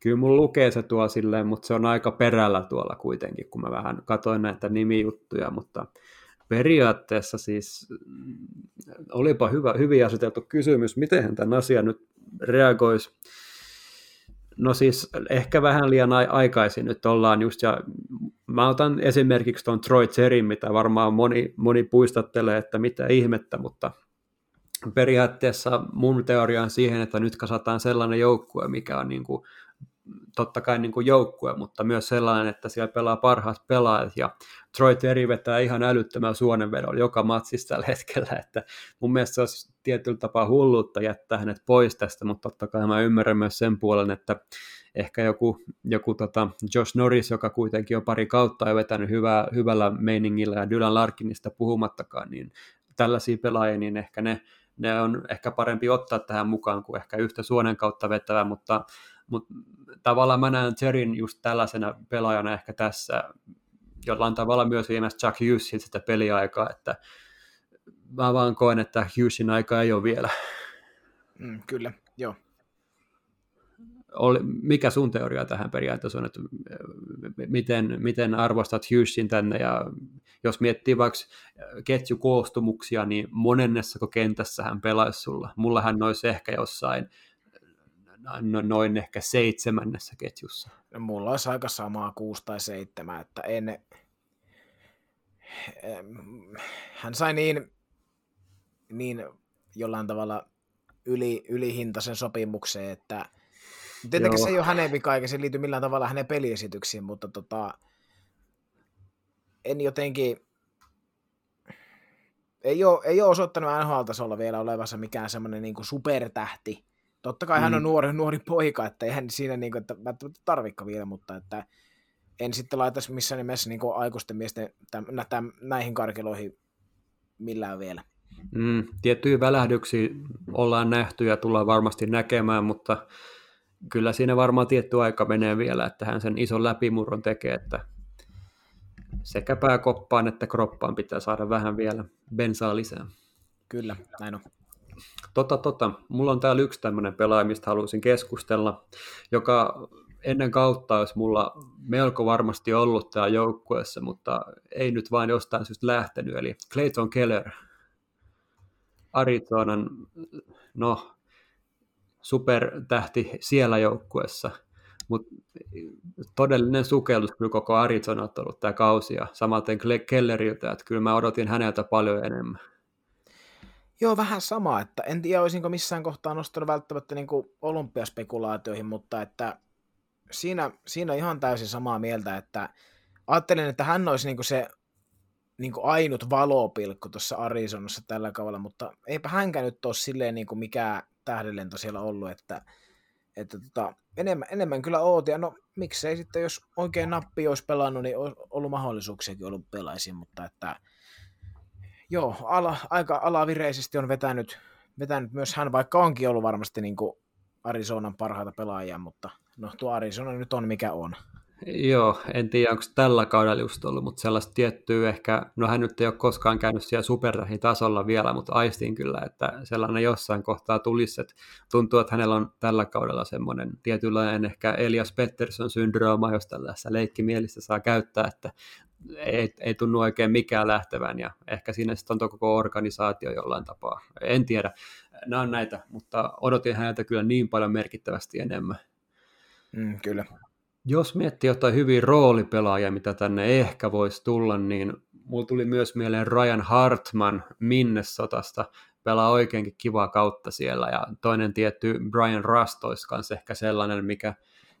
B: kyllä mun lukee se tuo silleen, mutta se on aika perällä tuolla kuitenkin, kun mä vähän katoin näitä nimijuttuja, mutta periaatteessa siis mm, olipa hyvä, hyvin aseteltu kysymys, miten tämän asian nyt reagoisi No siis ehkä vähän liian aikaisin. Nyt ollaan just, ja mä otan esimerkiksi tuon Troy Cherin, mitä varmaan moni, moni puistattelee, että mitä ihmettä, mutta periaatteessa mun teoria on siihen, että nyt kasataan sellainen joukkue, mikä on niin kuin totta kai niin kuin joukkue, mutta myös sellainen, että siellä pelaa parhaat pelaajat, ja Troy Terry vetää ihan älyttömän suonenvedon joka matsissa tällä hetkellä, että mun mielestä se olisi tietyllä tapaa hulluutta jättää hänet pois tästä, mutta totta kai mä ymmärrän myös sen puolen, että ehkä joku, joku tota Josh Norris, joka kuitenkin on pari kautta ja vetänyt hyvää, hyvällä meiningillä ja Dylan Larkinista puhumattakaan, niin tällaisia pelaajia, niin ehkä ne, ne on ehkä parempi ottaa tähän mukaan kuin ehkä yhtä suonen kautta vetävä, mutta mutta tavallaan mä näen Zerin just tällaisena pelaajana ehkä tässä jollain tavalla myös viemässä Chuck Hughesin sitä peliaikaa, että mä vaan koen, että Hughesin aika ei ole vielä.
C: Mm, kyllä, joo.
B: oli, mikä sun teoria tähän periaatteessa on, että miten, miten arvostat Hughesin tänne, ja jos miettii vaikka ketjukoostumuksia, niin monennessako kentässä hän pelaisi sulla? Mulla hän olisi ehkä jossain noin ehkä seitsemännessä ketjussa.
C: No, mulla olisi aika samaa kuusi tai seitsemän, että en... Hän sai niin, niin jollain tavalla yli, ylihintaisen sopimukseen, että tietenkin Joo. se ei ole hänen vika, eikä se liity millään tavalla hänen peliesityksiin, mutta tota, en jotenkin, ei ole, ei ole osoittanut NHL-tasolla vielä olevassa mikään semmoinen niin supertähti, Totta kai mm. hän on mm. nuori, nuori poika, että eihän siinä niin kuin, että välttämättä tarvikka vielä, mutta että en sitten laitaisi missään nimessä niin aikuisten miesten täm, täm, näihin karkeloihin millään vielä.
B: Mm, tiettyjä välähdyksiä ollaan nähty ja tullaan varmasti näkemään, mutta kyllä siinä varmaan tietty aika menee vielä, että hän sen ison läpimurron tekee, että sekä pääkoppaan että kroppaan pitää saada vähän vielä bensaa lisää.
C: Kyllä, näin on.
B: Tota, tota. Mulla on täällä yksi tämmöinen pelaaja, mistä haluaisin keskustella, joka ennen kautta olisi mulla melko varmasti ollut täällä joukkueessa, mutta ei nyt vain jostain syystä lähtenyt, eli Clayton Keller, Arizonan, no, supertähti siellä joukkueessa, mutta todellinen sukellus kyllä koko Arizonat ollut tämä kausi, ja samaten Kelleriltä, että kyllä mä odotin häneltä paljon enemmän.
C: Joo, vähän sama, että en tiedä olisinko missään kohtaa nostanut välttämättä niin olympiaspekulaatioihin, mutta että siinä, siinä ihan täysin samaa mieltä, että ajattelin, että hän olisi niin se niin ainut valopilkku tuossa Arizonassa tällä kaudella, mutta eipä hänkään nyt ole silleen niin mikään tähdenlento siellä ollut, että, että tota, enemmän, enemmän kyllä oot, ja no miksei sitten, jos oikein nappi olisi pelannut, niin olisi ollut mahdollisuuksiakin ollut pelaisiin, mutta että joo, ala, aika alavireisesti on vetänyt, vetänyt myös hän, vaikka onkin ollut varmasti niin kuin Arizonan parhaita pelaajia, mutta no tuo Arizona nyt on mikä on.
B: Joo, en tiedä onko tällä kaudella just ollut, mutta sellaista tiettyä ehkä, no hän nyt ei ole koskaan käynyt siellä tasolla vielä, mutta aistin kyllä, että sellainen jossain kohtaa tulisi, että tuntuu, että hänellä on tällä kaudella semmoinen tietynlainen ehkä Elias Pettersson syndrooma, jos tällaisessa leikkimielistä saa käyttää, että ei, ei tunnu oikein mikään lähtevän ja ehkä siinä sitten on koko organisaatio jollain tapaa. En tiedä, nämä on näitä, mutta odotin häneltä kyllä niin paljon merkittävästi enemmän.
C: Mm, kyllä.
B: Jos miettii jotain hyviä roolipelaajia, mitä tänne ehkä voisi tulla, niin mulla tuli myös mieleen Ryan Hartman Minnesotasta, pelaa oikeinkin kivaa kautta siellä, ja toinen tietty Brian Rust olisi kanssa ehkä sellainen, mikä,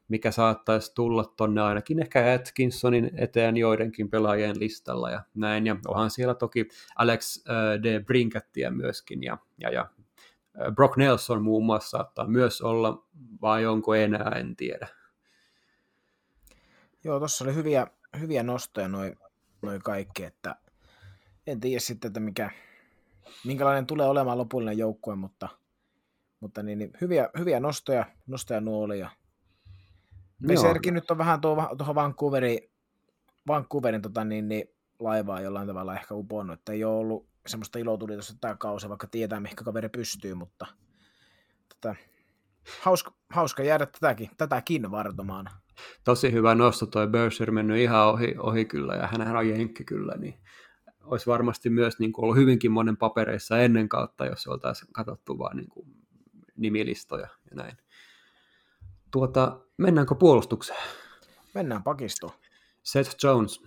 B: mikä saattaisi tulla tonne ainakin ehkä Atkinsonin eteen joidenkin pelaajien listalla ja näin, ja onhan siellä toki Alex äh, Brinkettiä myöskin, ja, ja, ja äh, Brock Nelson muun muassa saattaa myös olla, vai onko enää, en tiedä.
C: Joo, tuossa oli hyviä, hyviä nostoja noin noi kaikki, että en tiedä sitten, että mikä, minkälainen tulee olemaan lopullinen joukkue, mutta, mutta niin, niin hyviä, hyviä nostoja, nostoja nuo oli. Ja Beserkin nyt on vähän tuohon tuo Vancouverin, Vancouverin tota, niin, niin, laivaa jollain tavalla ehkä uponnut, että ei ole ollut semmoista ilotulitusta tämä kausi, vaikka tietää, mihin kaveri pystyy, mutta tota, hauska, hauska jäädä tätäkin, tätäkin vartomaan
B: tosi hyvä nosto toi Berser mennyt ihan ohi, ohi kyllä ja hänhän on jenkki kyllä, niin olisi varmasti myös niin kuin ollut hyvinkin monen papereissa ennen kautta, jos oltaisiin katsottu vain niin kuin nimilistoja ja näin. Tuota, mennäänkö puolustukseen?
C: Mennään pakistoon.
B: Seth Jones.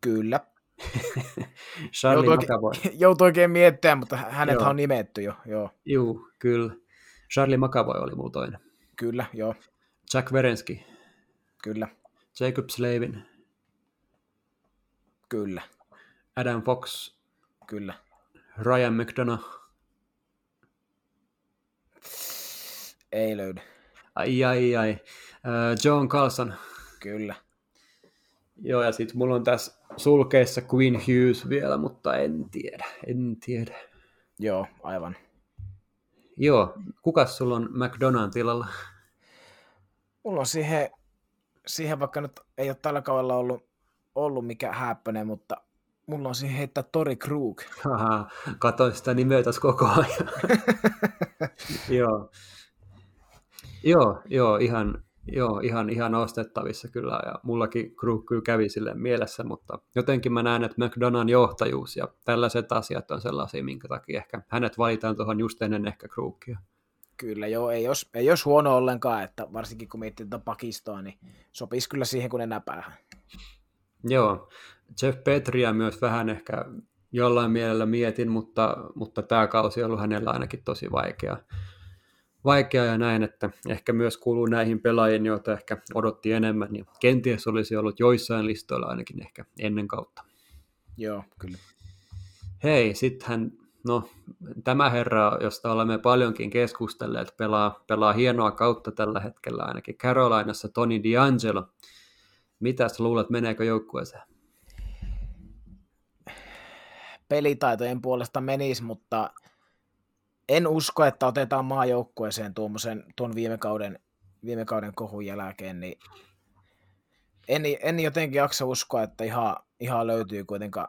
C: Kyllä.
B: McAvoy.
C: joutuu oikein miettimään, mutta hänet on nimetty jo. Joo.
B: Juu, kyllä. Charlie McAvoy oli mulla toinen.
C: Kyllä, joo.
B: Jack Verenski.
C: Kyllä.
B: Jacob Slavin.
C: Kyllä.
B: Adam Fox.
C: Kyllä.
B: Ryan McDonough.
C: Ei löydy.
B: Ai ai ai. Uh, John Carlson.
C: Kyllä.
B: Joo, ja sitten mulla on tässä sulkeessa Queen Hughes vielä, mutta en tiedä, en tiedä.
C: Joo, aivan.
B: Joo, kukas sulla on McDonald's tilalla?
C: mulla on siihen, siihen vaikka nyt ei ole tällä kaudella ollut, ollut mikä häppönen, mutta mulla on siihen heittää Tori Krug.
B: Aha, katoin sitä nimeä tässä koko ajan. Joo. Joo, joo, ihan, joo, ihan, ihan ostettavissa kyllä, ja mullakin Krug kyllä kävi sille mielessä, mutta jotenkin mä näen, että McDonald's johtajuus ja tällaiset asiat on sellaisia, minkä takia ehkä hänet valitaan tuohon just ennen ehkä Krugia.
C: Kyllä joo, ei jos, ei jos huono ollenkaan, että varsinkin kun miettii tätä pakistoa, niin sopisi kyllä siihen kun enäpäähän.
B: Joo, Jeff Petria myös vähän ehkä jollain mielellä mietin, mutta, mutta tämä kausi on ollut hänellä ainakin tosi vaikea. Vaikea ja näin, että ehkä myös kuuluu näihin pelaajiin, joita ehkä odotti enemmän, niin kenties olisi ollut joissain listoilla ainakin ehkä ennen kautta.
C: Joo, kyllä.
B: Hei, sittenhän, no tämä herra, josta olemme paljonkin keskustelleet, pelaa, pelaa hienoa kautta tällä hetkellä ainakin Carolinassa Tony D'Angelo. Mitäs luulet, meneekö joukkueeseen?
C: pelitaitojen puolesta menisi, mutta en usko, että otetaan maajoukkueeseen tuommoisen tuon viime kauden, viime kauden kohun jälkeen, niin en, en jotenkin jaksa uskoa, että ihan, ihan löytyy kuitenkaan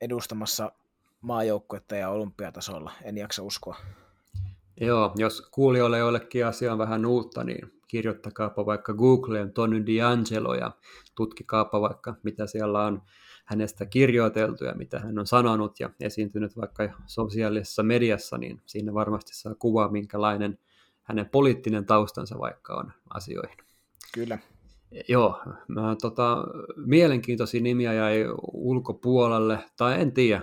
C: edustamassa maajoukkuetta ja olympiatasolla. En jaksa uskoa.
B: Joo, jos kuulijoille jollekin asia on vähän uutta, niin kirjoittakaapa vaikka Googleen Tony D'Angelo ja tutkikaapa vaikka, mitä siellä on hänestä kirjoiteltu ja mitä hän on sanonut ja esiintynyt vaikka sosiaalisessa mediassa, niin siinä varmasti saa kuvaa, minkälainen hänen poliittinen taustansa vaikka on asioihin.
C: Kyllä.
B: Joo, mä, tota, mielenkiintoisia nimiä jäi ulkopuolelle, tai en tiedä,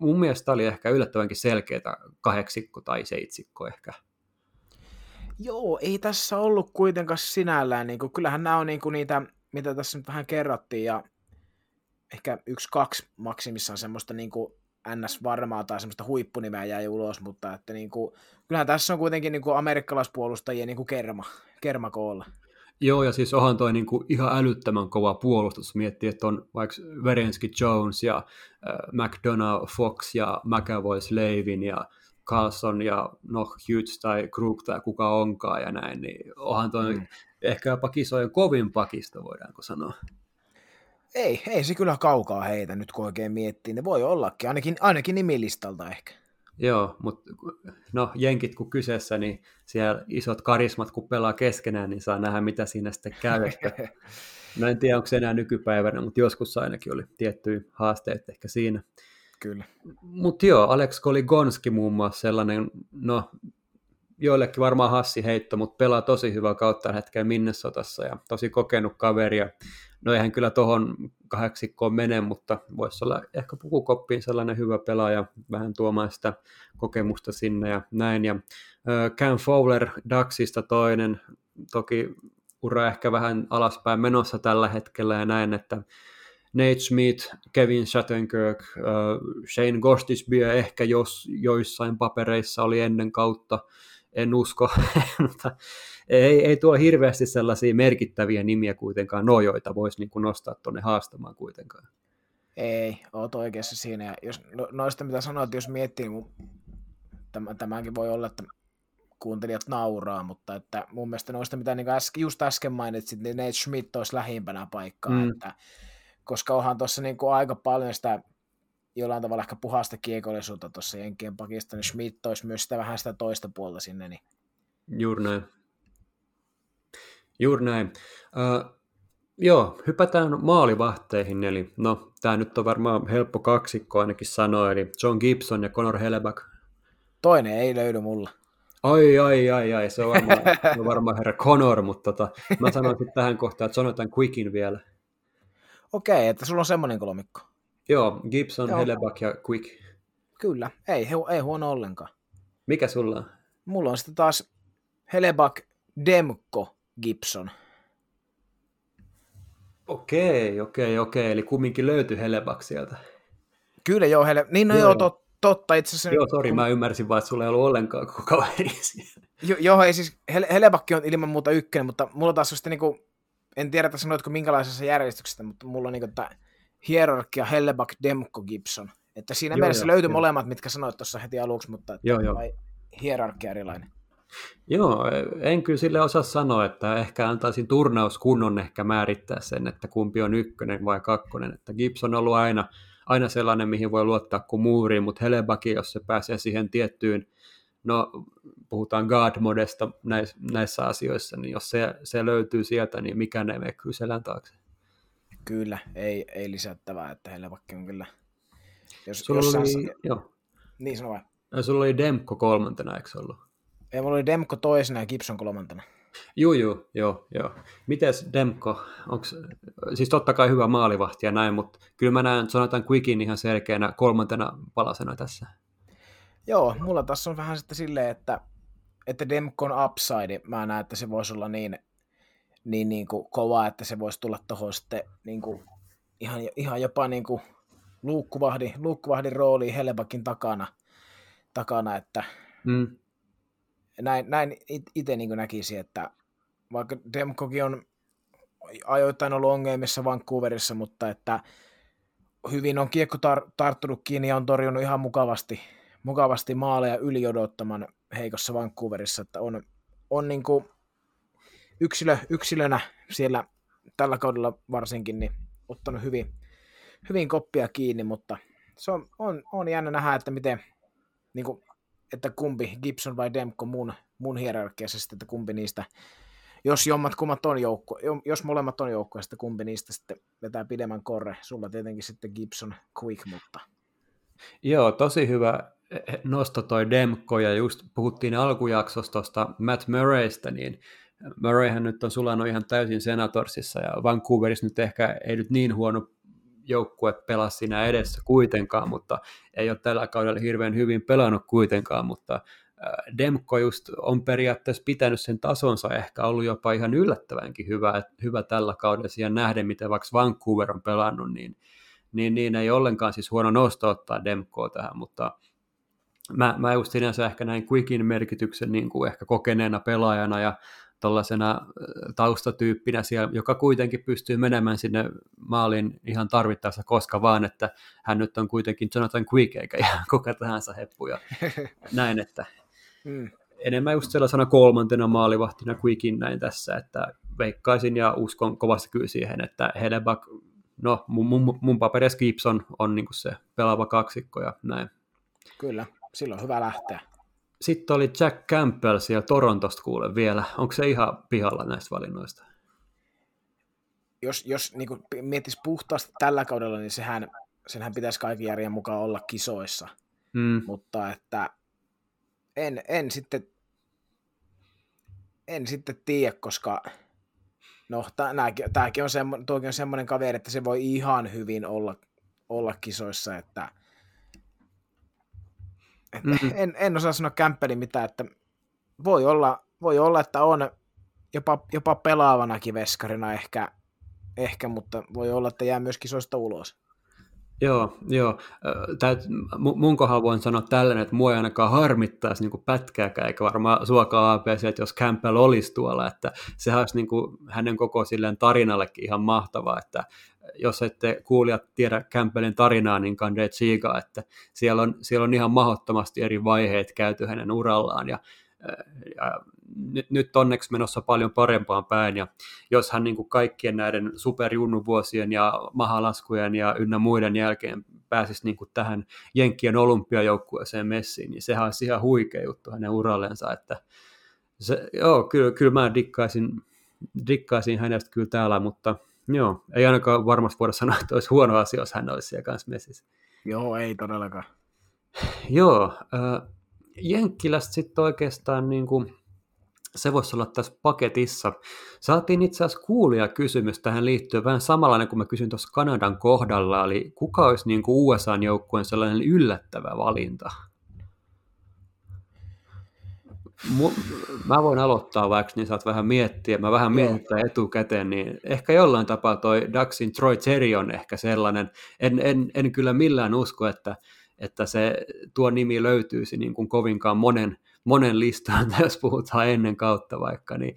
B: mun mielestä oli ehkä yllättävänkin selkeää kahdeksikko tai seitsikko ehkä.
C: Joo, ei tässä ollut kuitenkaan sinällään, niin kuin, kyllähän nämä on niin kuin niitä, mitä tässä nyt vähän kerrottiin, ja ehkä yksi, kaksi maksimissaan semmoista niin kuin NS-varmaa tai semmoista huippunimeä jäi ulos, mutta että niin kuin, kyllähän tässä on kuitenkin niin kuin amerikkalaispuolustajien niin kuin kerma, kerma koolla.
B: Joo, ja siis onhan toi niin kuin ihan älyttömän kova puolustus, miettii, että on vaikka Verenski Jones ja äh, McDonough, Fox ja McAvoy Slavin ja Carlson ja no Hughes tai Krug tai kuka onkaan ja näin, niin onhan toi mm. ehkä jopa kisojen kovin pakisto, voidaanko sanoa.
C: Ei, ei se kyllä kaukaa heitä nyt kun oikein miettii. Ne voi ollakin, ainakin, ainakin nimilistalta ehkä.
B: Joo, mutta no jenkit kun kyseessä, niin siellä isot karismat kun pelaa keskenään, niin saa nähdä mitä siinä sitten käy. Mä en tiedä, onko se enää nykypäivänä, mutta joskus ainakin oli tiettyjä haasteet ehkä siinä.
C: Kyllä.
B: Mutta joo, Alex Koligonski muun muassa sellainen, no joillekin varmaan hassi heitto, mutta pelaa tosi hyvää kautta hetkellä Minnesotassa ja tosi kokenut kaveri. Ja no eihän kyllä tuohon kahdeksikkoon mene, mutta voisi olla ehkä pukukoppiin sellainen hyvä pelaaja, vähän tuomaan sitä kokemusta sinne ja näin. Ja Cam Fowler Daxista toinen, toki ura ehkä vähän alaspäin menossa tällä hetkellä ja näin, että Nate Smith, Kevin Shattenkirk, Shane Gostisby ehkä jos joissain papereissa oli ennen kautta, en usko, mutta ei, ei tuo hirveästi sellaisia merkittäviä nimiä kuitenkaan no, joita voisi niin kuin nostaa tuonne haastamaan kuitenkaan.
C: Ei, oot oikeassa siinä. Ja jos, no, noista mitä sanoit, jos miettii, niin tämä, tämäkin voi olla, että kuuntelijat nauraa, mutta että mun mielestä noista, mitä niin äsken, just äsken mainitsit, niin Nate Schmidt olisi lähimpänä paikkaa, mm. että, koska onhan tuossa niin aika paljon sitä jollain tavalla ehkä puhasta kiekollisuutta tuossa Jenkien pakista, niin Schmidt olisi myös sitä vähän sitä toista puolta sinne. Niin...
B: Juuri näin. Juuri näin. Uh, joo, hypätään maalivahteihin, eli no, tämä nyt on varmaan helppo kaksikko ainakin sanoa, eli John Gibson ja Conor Helleback.
C: Toinen ei löydy mulla.
B: Ai, ai, ai, ai, se on varmaan, se on varmaan herra Conor, mutta tota, mä sanoisin tähän kohtaan, että Jonathan Quickin vielä.
C: Okei, okay, että sulla on semmoinen kolmikko.
B: Joo, Gibson, Joo. Helleback ja Quick.
C: Kyllä, ei, ei huono ollenkaan.
B: Mikä sulla on?
C: Mulla on sitten taas Helleback, Demko, Gibson.
B: Okei, okei, okei. Eli kumminkin löytyi Helleback sieltä.
C: Kyllä joo, Hele... niin no joo, joo tot, totta itse asiassa.
B: Joo, sori, kun... mä ymmärsin vaan, että sulla ei ollut ollenkaan koko kaveri
C: jo, Joo, ei siis, Hele, Helebakki on ilman muuta ykkönen, mutta mulla taas sitten niinku, en tiedä, että sanoitko minkälaisessa järjestyksessä, mutta mulla on niinku, että hierarkia Helleback, Demko, Gibson. Että siinä joo, mielessä löytyi joo. molemmat, mitkä sanoit tuossa heti aluksi, mutta joo, joo. hierarkia erilainen.
B: Joo, en kyllä sille osaa sanoa, että ehkä antaisin turnauskunnon ehkä määrittää sen, että kumpi on ykkönen vai kakkonen. Että Gibson on ollut aina, aina sellainen, mihin voi luottaa kuin muuriin, mutta Helebaki, jos se pääsee siihen tiettyyn no puhutaan God-modesta näissä, näissä asioissa, niin jos se, se löytyy sieltä, niin mikään ei mene kyllä selän taakse.
C: Kyllä, ei, ei lisättävää, että heillä vaikka on kyllä...
B: Jos, Sulla jossain... oli, joo.
C: Niin sano vai.
B: Sulla oli Demko kolmantena, eikö ollut?
C: Ei, mulla oli Demko toisena ja Gibson kolmantena.
B: Joo, joo, joo, joo. Mites Demko, onks, siis totta kai hyvä maalivahti ja näin, mutta kyllä mä näen Jonathan Quickin ihan selkeänä kolmantena palasena tässä.
C: Joo, mulla tässä on vähän sitten silleen, että, että Demkon upside, mä näen, että se voisi olla niin, niin, niin kuin kova, että se voisi tulla tuohon sitten niin kuin, ihan, ihan jopa niin kuin luukkuvahdin, luukkuvahdin rooliin Hellebakin takana, takana että mm. näin, näin itse niin näkisin, että vaikka Demkokin on ajoittain ollut ongelmissa Vancouverissa, mutta että hyvin on kiekko tar- tarttunut kiinni ja on torjunut ihan mukavasti, mukavasti maaleja yli odottaman heikossa Vancouverissa, että on, on niin kuin yksilö, yksilönä siellä tällä kaudella varsinkin niin ottanut hyvin, hyvin koppia kiinni, mutta se on, on, on jännä nähdä, että miten niin kuin että kumpi, Gibson vai Demko mun, mun hierarkiassa sitten, että kumpi niistä, jos jommat kummat on joukko, jos molemmat on joukko, sitten kumpi niistä sitten vetää pidemmän korre. Sulla tietenkin sitten Gibson Quick, mutta...
B: Joo, tosi hyvä nosto toi Demko, ja just puhuttiin alkujaksosta tuosta Matt Murraystä, niin Murrayhän nyt on sulannut ihan täysin Senatorsissa, ja Vancouverissa nyt ehkä ei nyt niin huono joukkue pelasi siinä edessä kuitenkaan, mutta ei ole tällä kaudella hirveän hyvin pelannut kuitenkaan, mutta Demko just on periaatteessa pitänyt sen tasonsa, ehkä ollut jopa ihan yllättävänkin hyvä, hyvä tällä kaudella siihen nähden, miten vaikka Vancouver on pelannut, niin, niin, niin ei ollenkaan siis huono nosto ottaa Demkoa tähän, mutta mä, mä just sinänsä ehkä näin Quickin merkityksen niin kuin ehkä kokeneena pelaajana ja tuollaisena taustatyyppinä siellä, joka kuitenkin pystyy menemään sinne maalin ihan tarvittaessa koska vaan, että hän nyt on kuitenkin Jonathan Quick eikä ihan kuka tahansa heppu ja näin, että mm. enemmän just sellaisena kolmantena maalivahtina Quickin näin tässä, että veikkaisin ja uskon kovasti kyllä siihen, että Helebak, no mun, mun, mun paperissa Gibson on niin se pelaava kaksikko ja näin.
C: Kyllä, silloin hyvä lähteä.
B: Sitten oli Jack Campbell siellä Torontosta kuule vielä. Onko se ihan pihalla näistä valinnoista?
C: Jos, jos niin miettis puhtaasti tällä kaudella, niin sehän, senhän pitäisi kaiken järjen mukaan olla kisoissa. Mm. Mutta että en, en sitten en sitten tiedä, koska no, tämäkin on, semmo, on semmoinen kaveri, että se voi ihan hyvin olla, olla kisoissa, että – Mm-hmm. En, en osaa sanoa Kämppelin mitään, että voi olla, voi olla että on jopa, jopa pelaavanakin veskarina ehkä, ehkä, mutta voi olla, että jää myös kisoista ulos.
B: Joo, joo. Täyt, mun kohdalla voin sanoa tällainen, että mua ei ainakaan harmittaisi niin pätkääkään, eikä varmaan suokaa APC, että jos Campbell olisi tuolla, että sehän olisi niin kuin hänen koko silleen tarinallekin ihan mahtavaa, että jos ette kuulijat tiedä Campbellin tarinaa, niin kande tsiigaa, että siellä on, siellä on ihan mahdottomasti eri vaiheet käyty hänen urallaan, ja, ja nyt, nyt onneksi menossa paljon parempaan päin, ja jos hän niin kuin kaikkien näiden superjunnuvuosien ja mahalaskujen ja ynnä muiden jälkeen pääsisi niin kuin tähän Jenkkien olympiajoukkueeseen messiin, niin sehän olisi ihan huikea juttu hänen urallensa, että se, joo, kyllä, kyllä mä dikkaisin, dikkaisin hänestä kyllä täällä, mutta Joo, ei ainakaan varmasti voida sanoa, että olisi huono asia, jos hän olisi siellä kanssa messissä.
C: Joo, ei todellakaan.
B: Joo, äh, Jenkkilästä sitten oikeastaan niin kuin, se voisi olla tässä paketissa. Saatiin itse asiassa kuulia kysymys tähän liittyen vähän samanlainen kuin mä kysyin tuossa Kanadan kohdalla, eli kuka olisi niin kuin USA-joukkueen sellainen yllättävä valinta? Mä voin aloittaa vaikka, niin saat vähän miettiä, mä vähän mietin etukäteen, niin ehkä jollain tapaa toi Daxin Troy Terry on ehkä sellainen, en, en, en kyllä millään usko, että, että se tuo nimi löytyisi niin kuin kovinkaan monen, monen listaan, jos puhutaan ennen kautta vaikka, niin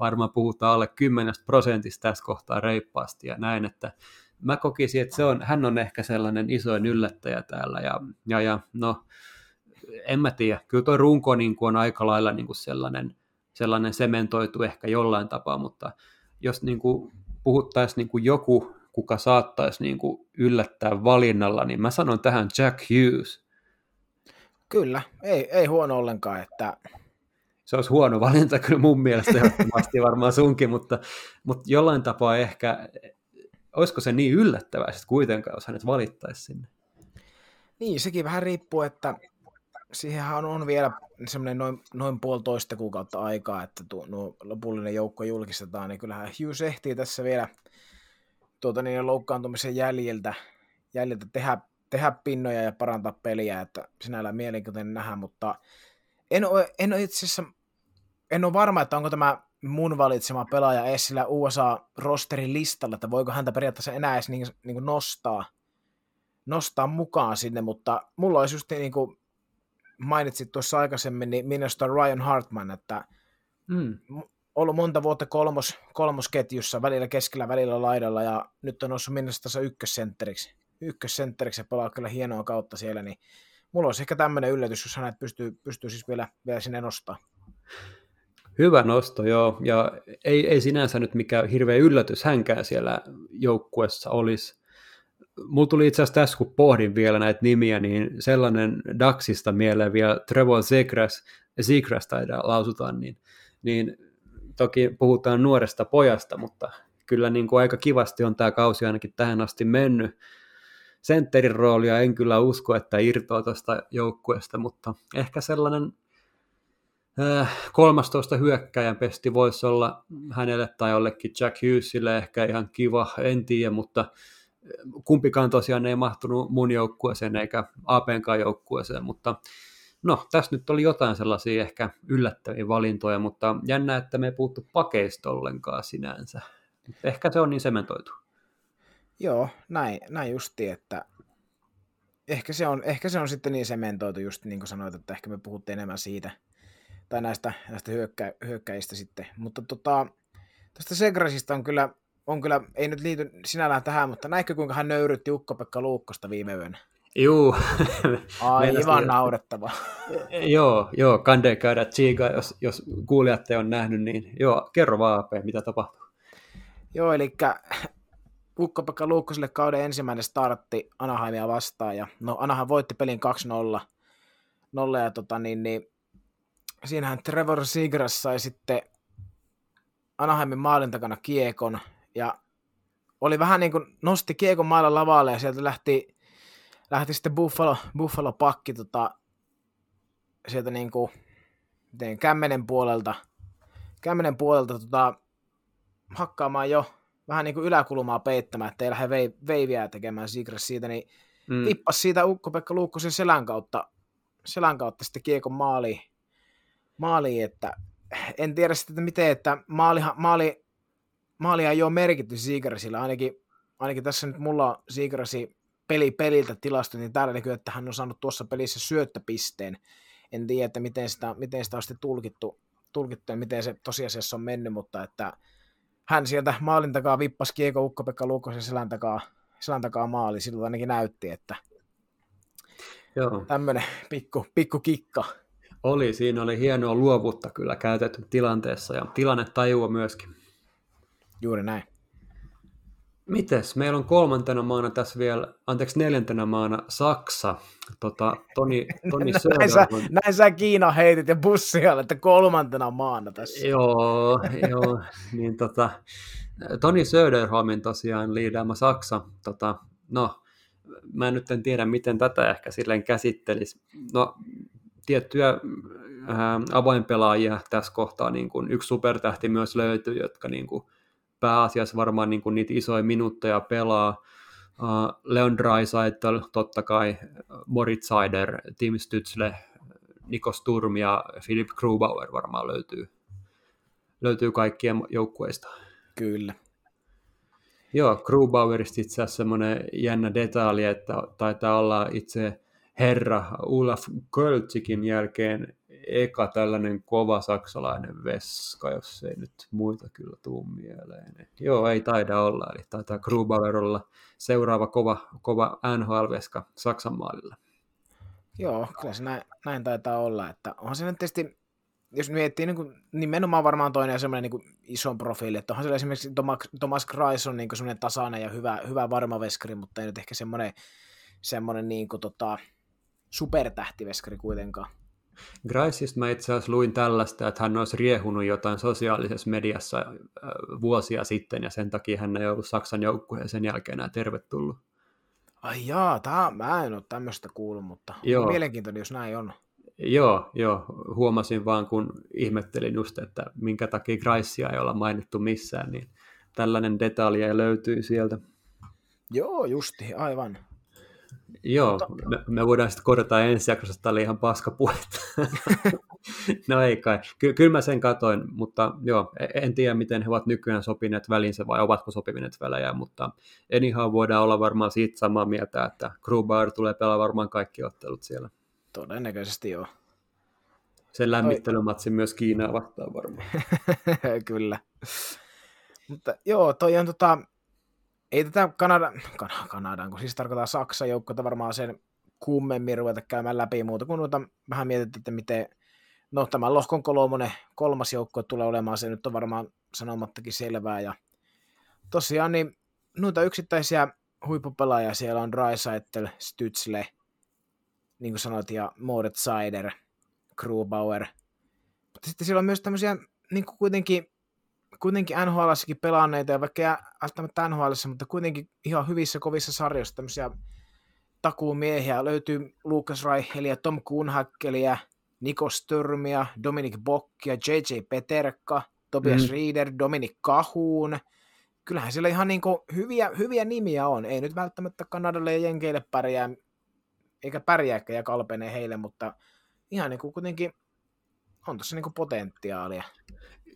B: varmaan puhutaan alle 10 prosentista tässä kohtaa reippaasti ja näin, että mä kokisin, että se on, hän on ehkä sellainen isoin yllättäjä täällä ja, ja, ja no en mä tiedä, kyllä tuo runko niin kuin on aika lailla niin kuin sellainen, sellainen sementoitu ehkä jollain tapaa, mutta jos niin kuin puhuttaisiin niin kuin joku, kuka saattaisi niin kuin yllättää valinnalla, niin mä sanon tähän Jack Hughes.
C: Kyllä, ei, ei huono ollenkaan, että
B: se olisi huono valinta kyllä mun mielestä ehdottomasti varmaan sunkin, mutta, mutta jollain tapaa ehkä, olisiko se niin yllättävää sitten kuitenkaan, jos hänet valittaisi sinne?
C: Niin, sekin vähän riippuu, että siihenhän on vielä semmoinen noin, noin puolitoista kuukautta aikaa, että tuo, nuo lopullinen joukko julkistetaan, niin kyllähän Hughes ehtii tässä vielä tuota, niin loukkaantumisen jäljiltä, jäljiltä tehdä, tehdä pinnoja ja parantaa peliä, että sinällään mielenkiintoinen nähdä, mutta en ole, en ole itse asiassa, en ole varma, että onko tämä mun valitsema pelaaja edes sillä USA-rosterin listalla, että voiko häntä periaatteessa enää edes niin, niin nostaa, nostaa mukaan sinne, mutta mulla olisi just niin kuin mainitsit tuossa aikaisemmin, niin Minnesota Ryan Hartman, että mm. ollut monta vuotta kolmos, kolmosketjussa, välillä keskellä, välillä laidalla, ja nyt on noussut Minnesotassa ykkössentteriksi. Ykkössentteriksi ja pelaa kyllä hienoa kautta siellä, niin mulla olisi ehkä tämmöinen yllätys, jos hänet pystyy, pystyy siis vielä, vielä sinne nostaa.
B: Hyvä nosto, joo. Ja ei, ei sinänsä nyt mikään hirveä yllätys hänkään siellä joukkuessa olisi. Mulla tuli itse asiassa tässä, kun pohdin vielä näitä nimiä, niin sellainen Daxista mieleen vielä Trevor Zegras, Zegras taidaa lausutaan, niin, niin toki puhutaan nuoresta pojasta, mutta kyllä niin kuin aika kivasti on tämä kausi ainakin tähän asti mennyt. Sentterin roolia en kyllä usko, että irtoaa tuosta joukkueesta, mutta ehkä sellainen äh, 13 hyökkäjän pesti voisi olla hänelle tai jollekin Jack Hughesille ehkä ihan kiva, en tiedä, mutta kumpikaan tosiaan ei mahtunut mun joukkueeseen eikä APnkaan joukkueeseen, mutta no, tässä nyt oli jotain sellaisia ehkä yllättäviä valintoja, mutta jännä, että me ei puhuttu pakeista ollenkaan sinänsä. Ehkä se on niin sementoitu.
C: Joo, näin, näin justi, että ehkä se, on, ehkä se on sitten niin sementoitu just niin kuin sanoit, että ehkä me puhuttiin enemmän siitä, tai näistä, näistä hyökkä, hyökkäistä sitten. Mutta tota, tästä Segrasista on kyllä, on kyllä, ei nyt liity sinällään tähän, mutta näinkö kuinka hän nöyrytti Ukko-Pekka Luukkosta viime yönä?
B: Juu.
C: Aivan naurettava.
B: joo, joo, kande käydä tsiiga, jos, jos kuulijat on nähnyt, niin joo, kerro vaan AP, mitä tapahtuu.
C: Joo, eli Ukko-Pekka Luukkoselle kauden ensimmäinen startti Anaheimia vastaan, ja no Anaheim voitti pelin 2-0, 0, ja tota, niin, niin, siinähän Trevor Sigras sai sitten Anaheimin maalin takana kiekon, ja oli vähän niin kuin nosti kiekon mailla lavalle, ja sieltä lähti, lähti sitten Buffalo, Buffalo pakki tota, sieltä niin kuin, miten, kämmenen puolelta, kämmenen puolelta tota, hakkaamaan jo vähän niin kuin yläkulmaa peittämään, ettei lähde veiviä tekemään Sigres siitä, niin mm. tippas siitä Ukko-Pekka Luukkosen selän kautta, selän kautta sitten kiekon maaliin, maaliin, että en tiedä sitten, että miten, että maali, maali, maalia ei ole merkitty Sigresillä, ainakin, ainakin tässä nyt mulla on Sigresi peli peliltä tilasto, niin täällä näkyy, että hän on saanut tuossa pelissä syöttöpisteen. En tiedä, että miten sitä, miten sitä on sitten tulkittu, tulkittu ja miten se tosiasiassa on mennyt, mutta että hän sieltä maalin takaa vippasi Kieko Ukko-Pekka Luukkosen selän takaa, selän takaa maali, silloin ainakin näytti, että Joo. tämmöinen pikku, pikku kikka.
B: Oli, siinä oli hienoa luovuutta kyllä käytetty tilanteessa ja tilanne tajua myöskin.
C: Juuri näin.
B: Mites? Meillä on kolmantena maana tässä vielä, anteeksi neljäntenä maana Saksa. Tota, Toni, Toni
C: näin, sä, näin sä Kiina heitit ja bussia, että kolmantena maana tässä.
B: Joo, joo niin tota, Toni Söderholmin tosiaan liidäämä Saksa. Tota, no, mä nyt en tiedä, miten tätä ehkä silleen käsittelisi. No, tiettyjä äh, avainpelaajia tässä kohtaa, niin kuin yksi supertähti myös löytyy, jotka niin kuin, pääasiassa varmaan niin kuin niitä isoja minuutteja pelaa. Uh, Leon Draisaitl, totta kai, Moritz Seider, Tim Stützle, Niko Sturm ja Philip Grubauer varmaan löytyy, löytyy kaikkien joukkueista.
C: Kyllä.
B: Joo, Grubauerista itse asiassa semmoinen jännä detaali, että taitaa olla itse herra Olaf Költsikin jälkeen eka tällainen kova saksalainen veska, jos ei nyt muita kyllä tuu mieleen. Et joo, ei taida olla, eli taitaa Grubauer olla seuraava kova, kova NHL-veska Saksan maalilla.
C: Joo, kyllä se näin, näin taitaa olla, että onhan se nyt tietysti, jos miettii niin kuin, nimenomaan varmaan toinen semmoinen niin iso profiili, että onhan se esimerkiksi Thomas, Thomas on niin semmoinen tasainen ja hyvä, hyvä varmaveskari, mutta ei nyt ehkä semmoinen, semmoinen niin kuin, tota, supertähtiveskari kuitenkaan.
B: Griceista mä itse asiassa luin tällaista, että hän olisi riehunut jotain sosiaalisessa mediassa äh, vuosia sitten, ja sen takia hän ei ollut Saksan joukkueen sen jälkeen enää tervetullut.
C: Ai jaa, tää, mä en ole tämmöistä kuullut, mutta joo. mielenkiintoinen, jos näin on.
B: Joo, joo, huomasin vaan, kun ihmettelin just, että minkä takia Gracia ei olla mainittu missään, niin tällainen detalja löytyy sieltä.
C: Joo, justi, aivan.
B: Joo, me, me voidaan sitten korjata ensi jaksossa, että oli ihan paskapuhetta. no ei kai. Ky- kyllä mä sen katoin, mutta joo, e-, en tiedä miten he ovat nykyään sopineet välinsä vai ovatko sopineet välejä, mutta enihan voidaan olla varmaan siitä samaa mieltä, että Grubauer tulee pelaa varmaan kaikki ottelut siellä.
C: Todennäköisesti joo.
B: Sen lämmittelymatsi myös Kiinaa vastaan varmaan.
C: kyllä. Mutta joo, toi on tota, ei tätä Kanada, kan, Kanadan, kun siis tarkoittaa Saksan joukkoita varmaan sen kummemmin ruveta käymään läpi muuta, kun noita vähän mietittiin, että miten, no tämä lohkon kolmonen, kolmas joukko tulee olemaan, se nyt on varmaan sanomattakin selvää, ja tosiaan niin noita yksittäisiä huippupelaajia siellä on Drysaitel, Stützle, niin kuin sanoit, ja Moritz Seider, Grubauer, mutta sitten siellä on myös tämmöisiä niin kuin kuitenkin kuitenkin nhl pelanneita, ja vaikka välttämättä NHL, mutta kuitenkin ihan hyvissä kovissa sarjoissa tämmöisiä takuumiehiä. Löytyy Lucas Reichelia, Tom Kuhnhackelia, Niko Störmia, Dominic Bockia, JJ Peterka, Tobias mm. Rieder, Dominic Kahuun. Kyllähän siellä ihan niin hyviä, hyviä nimiä on. Ei nyt välttämättä Kanadalle ja Jenkeille pärjää, eikä pärjääkään ja kalpenee heille, mutta ihan niin kuin kuitenkin on tuossa niin potentiaalia.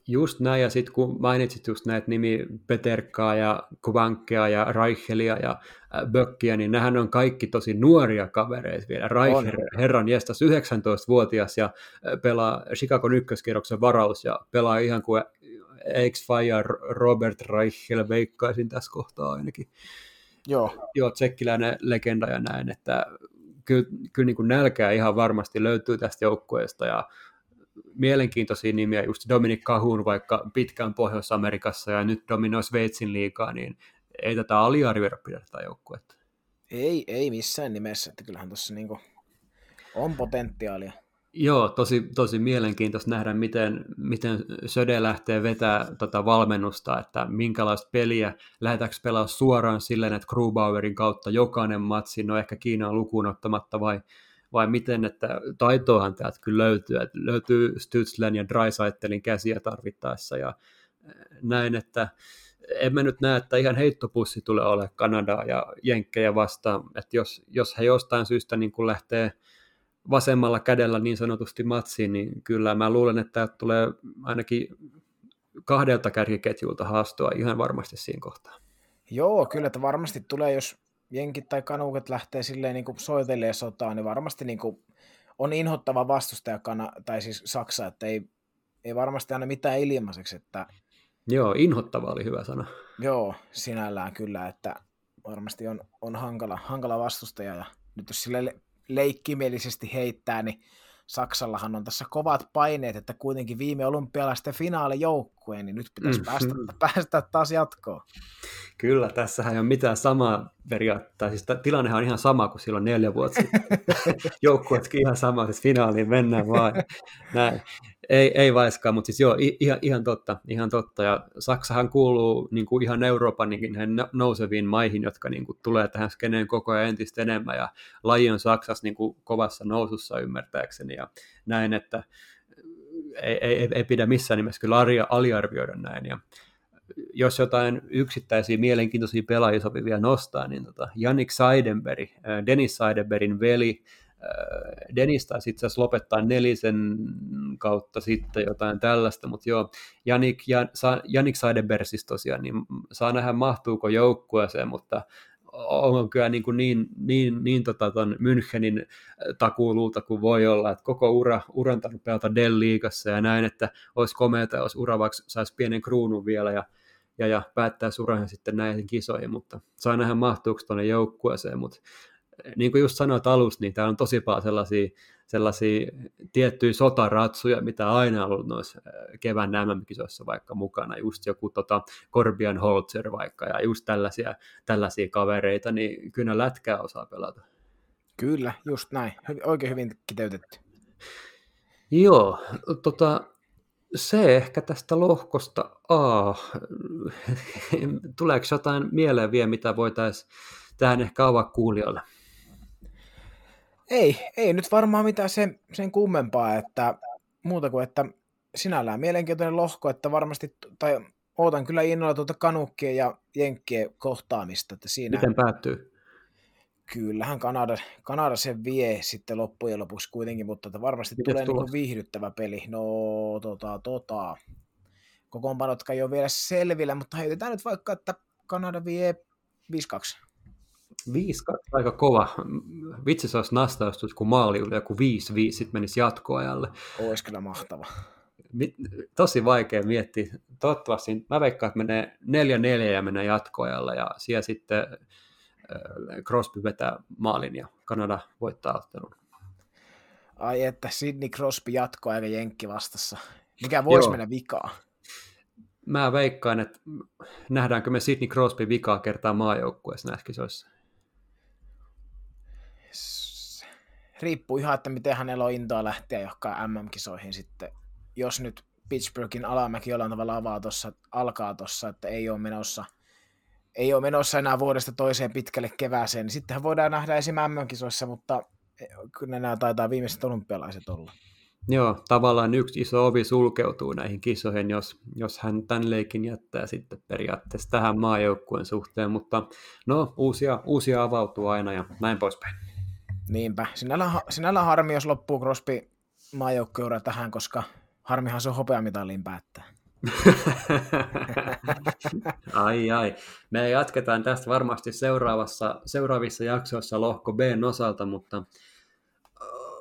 B: Just näin, ja sitten kun mainitsit just näitä nimi Peterkaa ja Kuvankea ja Reichelia ja äh, Böckiä, niin nehän on kaikki tosi nuoria kavereita vielä. Reicher, on. herran jestas 19-vuotias ja äh, pelaa Chicago ykköskierroksen varaus ja pelaa ihan kuin ex Fire Robert Reichel veikkaisin tässä kohtaa ainakin.
C: Joo.
B: Joo, tsekkiläinen legenda ja näin, että kyllä, kyllä niin kuin nälkää ihan varmasti löytyy tästä joukkueesta ja mielenkiintoisia nimiä, just Dominic Kahun vaikka pitkään Pohjois-Amerikassa ja nyt dominoi Sveitsin liikaa, niin ei tätä aliarvioida pidä tätä joukkuetta.
C: Ei, ei missään nimessä, että kyllähän tuossa niinku on potentiaalia.
B: Joo, tosi, tosi mielenkiintoista nähdä, miten, miten Söde lähtee vetää tota valmennusta, että minkälaista peliä, lähdetäänkö pelaa suoraan silleen, että Grubauerin kautta jokainen matsi, no ehkä Kiinaa lukuun ottamatta, vai vai miten, että taitoahan täältä kyllä löytyy, että löytyy Stützlen ja Drysaitelin käsiä tarvittaessa ja eh, näin, että en mä nyt näe, että ihan heittopussi tulee ole Kanadaa ja Jenkkejä vastaan, että jos, jos he jostain syystä niin kuin lähtee vasemmalla kädellä niin sanotusti matsiin, niin kyllä mä luulen, että täältä tulee ainakin kahdelta kärkiketjulta haastoa ihan varmasti siinä kohtaa.
C: Joo, kyllä, että varmasti tulee, jos jenkit tai kanuket lähtee silleen niin kuin soitelee sotaan, niin varmasti niin kuin on inhottava vastustaja, kana, tai siis Saksa, että ei, ei varmasti aina mitään ilmaiseksi. Että...
B: Joo, inhottava oli hyvä sana.
C: Joo, sinällään kyllä, että varmasti on, on hankala, hankala vastustaja, ja nyt jos sille leikkimielisesti heittää, niin Saksallahan on tässä kovat paineet, että kuitenkin viime olympialaisten finaalijoukkueen, niin nyt pitäisi mm. päästä, päästä taas jatkoon.
B: Kyllä, tässähän ei ole mitään samaa periaatteessa. Siis tilannehan on ihan sama kuin silloin neljä vuotta sitten. Joukkueetkin ihan sama, siis finaaliin mennään vaan. Näin. Ei, ei vaiskaan, mutta siis joo, ihan, ihan totta, ihan totta. Ja Saksahan kuuluu niin kuin ihan Euroopan niin nouseviin maihin, jotka niin kuin, tulee tähän skeneen koko ajan entistä enemmän. Ja laji on Saksassa niin kuin, kovassa nousussa ymmärtääkseni. Ja näin, että ei, ei, ei pidä missään nimessä kyllä aliarvioida näin. Ja jos jotain yksittäisiä mielenkiintoisia pelaajia sopii vielä nostaa, niin tota, Jannik Seidenberg, äh, Dennis Seidenbergin veli, äh, Dennis taisi itse asiassa lopettaa nelisen kautta sitten jotain tällaista, mutta joo, Janik, Jan, Janik Seidenberg siis tosiaan, niin saa nähdä mahtuuko joukkueeseen, mutta on kyllä niin, kuin niin, niin, niin tota ton Münchenin äh, takuuluuta kuin voi olla, että koko ura urantanut pelata Dell-liigassa ja näin, että olisi komeata, jos ura vaikka saisi pienen kruunun vielä ja, ja, ja päättää uran sitten näihin kisoihin, mutta saa nähdä mahtuuko tuonne joukkueeseen, mutta niin kuin just sanoit alussa, niin täällä on tosi paljon sellaisia sellaisia tiettyjä sotaratsuja, mitä aina ollut noissa kevään MM-kisoissa vaikka mukana, just joku tota Corbian Holzer vaikka, ja just tällaisia, tällaisia kavereita, niin kyllä lätkää osaa pelata.
C: Kyllä, just näin. Oikein hyvin kiteytetty.
B: Joo, tota, se ehkä tästä lohkosta A. Tuleeko jotain mieleen vielä, mitä voitaisiin tähän ehkä avaa kuulijoille?
C: Ei, ei nyt varmaan mitään sen, sen kummempaa, että muuta kuin, että sinällään mielenkiintoinen lohko, että varmasti, tai ootan kyllä innolla tuota kanukkien ja jenkkien kohtaamista. Että siinä,
B: Miten päättyy?
C: Kyllähän Kanada, Kanada sen vie sitten loppujen lopuksi kuitenkin, mutta että varmasti
B: Mites
C: tulee niin viihdyttävä peli. No, tota, tota. Kokoonpanot ei ole vielä selvillä, mutta heitetään nyt vaikka, että Kanada vie 5-2.
B: 5 aika kova. Vitsi se olisi nastaustus, kun maali yli joku 5-5, sitten menisi jatkoajalle.
C: Olisi kyllä mahtava.
B: Tosi vaikea miettiä. Toivottavasti, mä veikkaan, että menee 4-4 ja menee jatkoajalla ja siellä sitten äh, Crosby vetää maalin ja Kanada voittaa ottelun.
C: Ai että Sidney Crosby jatkoa Jenkki vastassa. Mikä voisi
B: Joo.
C: mennä vikaan?
B: Mä veikkaan, että nähdäänkö me Sidney Crosby vikaa kertaa maajoukkueessa näissä kisoissa.
C: Riippuu ihan, että miten hänellä on intoa lähteä johonkin MM-kisoihin sitten. Jos nyt Pittsburghin alamäki jollain tavalla avaa tossa, alkaa tuossa, että ei ole menossa ei ole menossa enää vuodesta toiseen pitkälle kevääseen, niin sittenhän voidaan nähdä esim. MM-kisoissa, mutta kyllä nämä taitaa viimeiset olympialaiset olla.
B: Joo, tavallaan yksi iso ovi sulkeutuu näihin kisoihin, jos, jos hän tämän leikin jättää sitten periaatteessa tähän maajoukkueen suhteen, mutta no, uusia, uusia avautuu aina ja näin poispäin.
C: Niinpä. Sinällään, sinällään harmi, jos loppuu Crosby maajoukkueura tähän, koska harmihan se on hopeamitalliin päättää.
B: ai ai. Me jatketaan tästä varmasti seuraavassa, seuraavissa jaksoissa lohko B osalta, mutta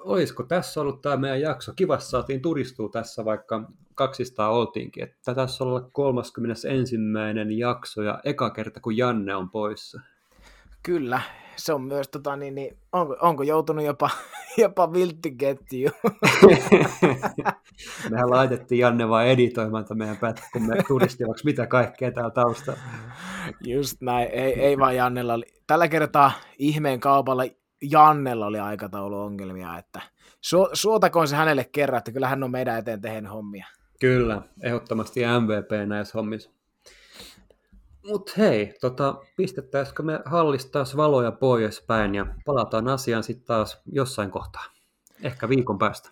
B: olisiko tässä ollut tämä meidän jakso? Kivassa saatiin turistua tässä, vaikka 200 oltiinkin. Että tässä on olla 31. jakso ja eka kerta, kun Janne on poissa.
C: Kyllä, se on myös, tota, niin, niin, onko, onko joutunut jopa, jopa vilttiketju?
B: Mehän laitettiin Janne vaan editoimaan tämän meidän pätkä, kun me turistivaksi mitä kaikkea täällä taustalla.
C: Just näin, ei, ei vaan Jannella. Oli. Tällä kertaa ihmeen kaupalla Jannella oli aikatauluongelmia, että su, suotakoon se hänelle kerran, että kyllä hän on meidän eteen tehnyt hommia.
B: Kyllä, ehdottomasti MVP näissä hommissa. Mutta hei, tota, pistettäisikö me hallista taas valoja poispäin ja palataan asiaan sitten taas jossain kohtaa. Ehkä viikon päästä.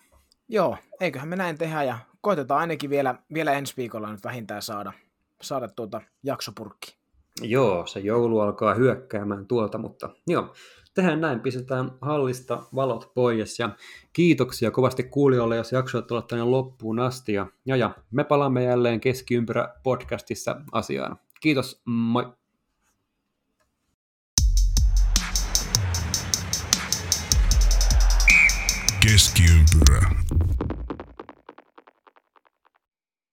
C: Joo, eiköhän me näin tehdä ja koitetaan ainakin vielä, vielä ensi viikolla nyt vähintään saada, saada tuota jaksopurkki.
B: Joo, se joulu alkaa hyökkäämään tuolta, mutta joo, tehdään näin, pistetään hallista valot pois ja kiitoksia kovasti kuulijoille, jos jaksoit olla tänne loppuun asti ja, ja, ja me palaamme jälleen keskiympyrä podcastissa asiaan. Kiitos, moi!
A: Keskiympyrä.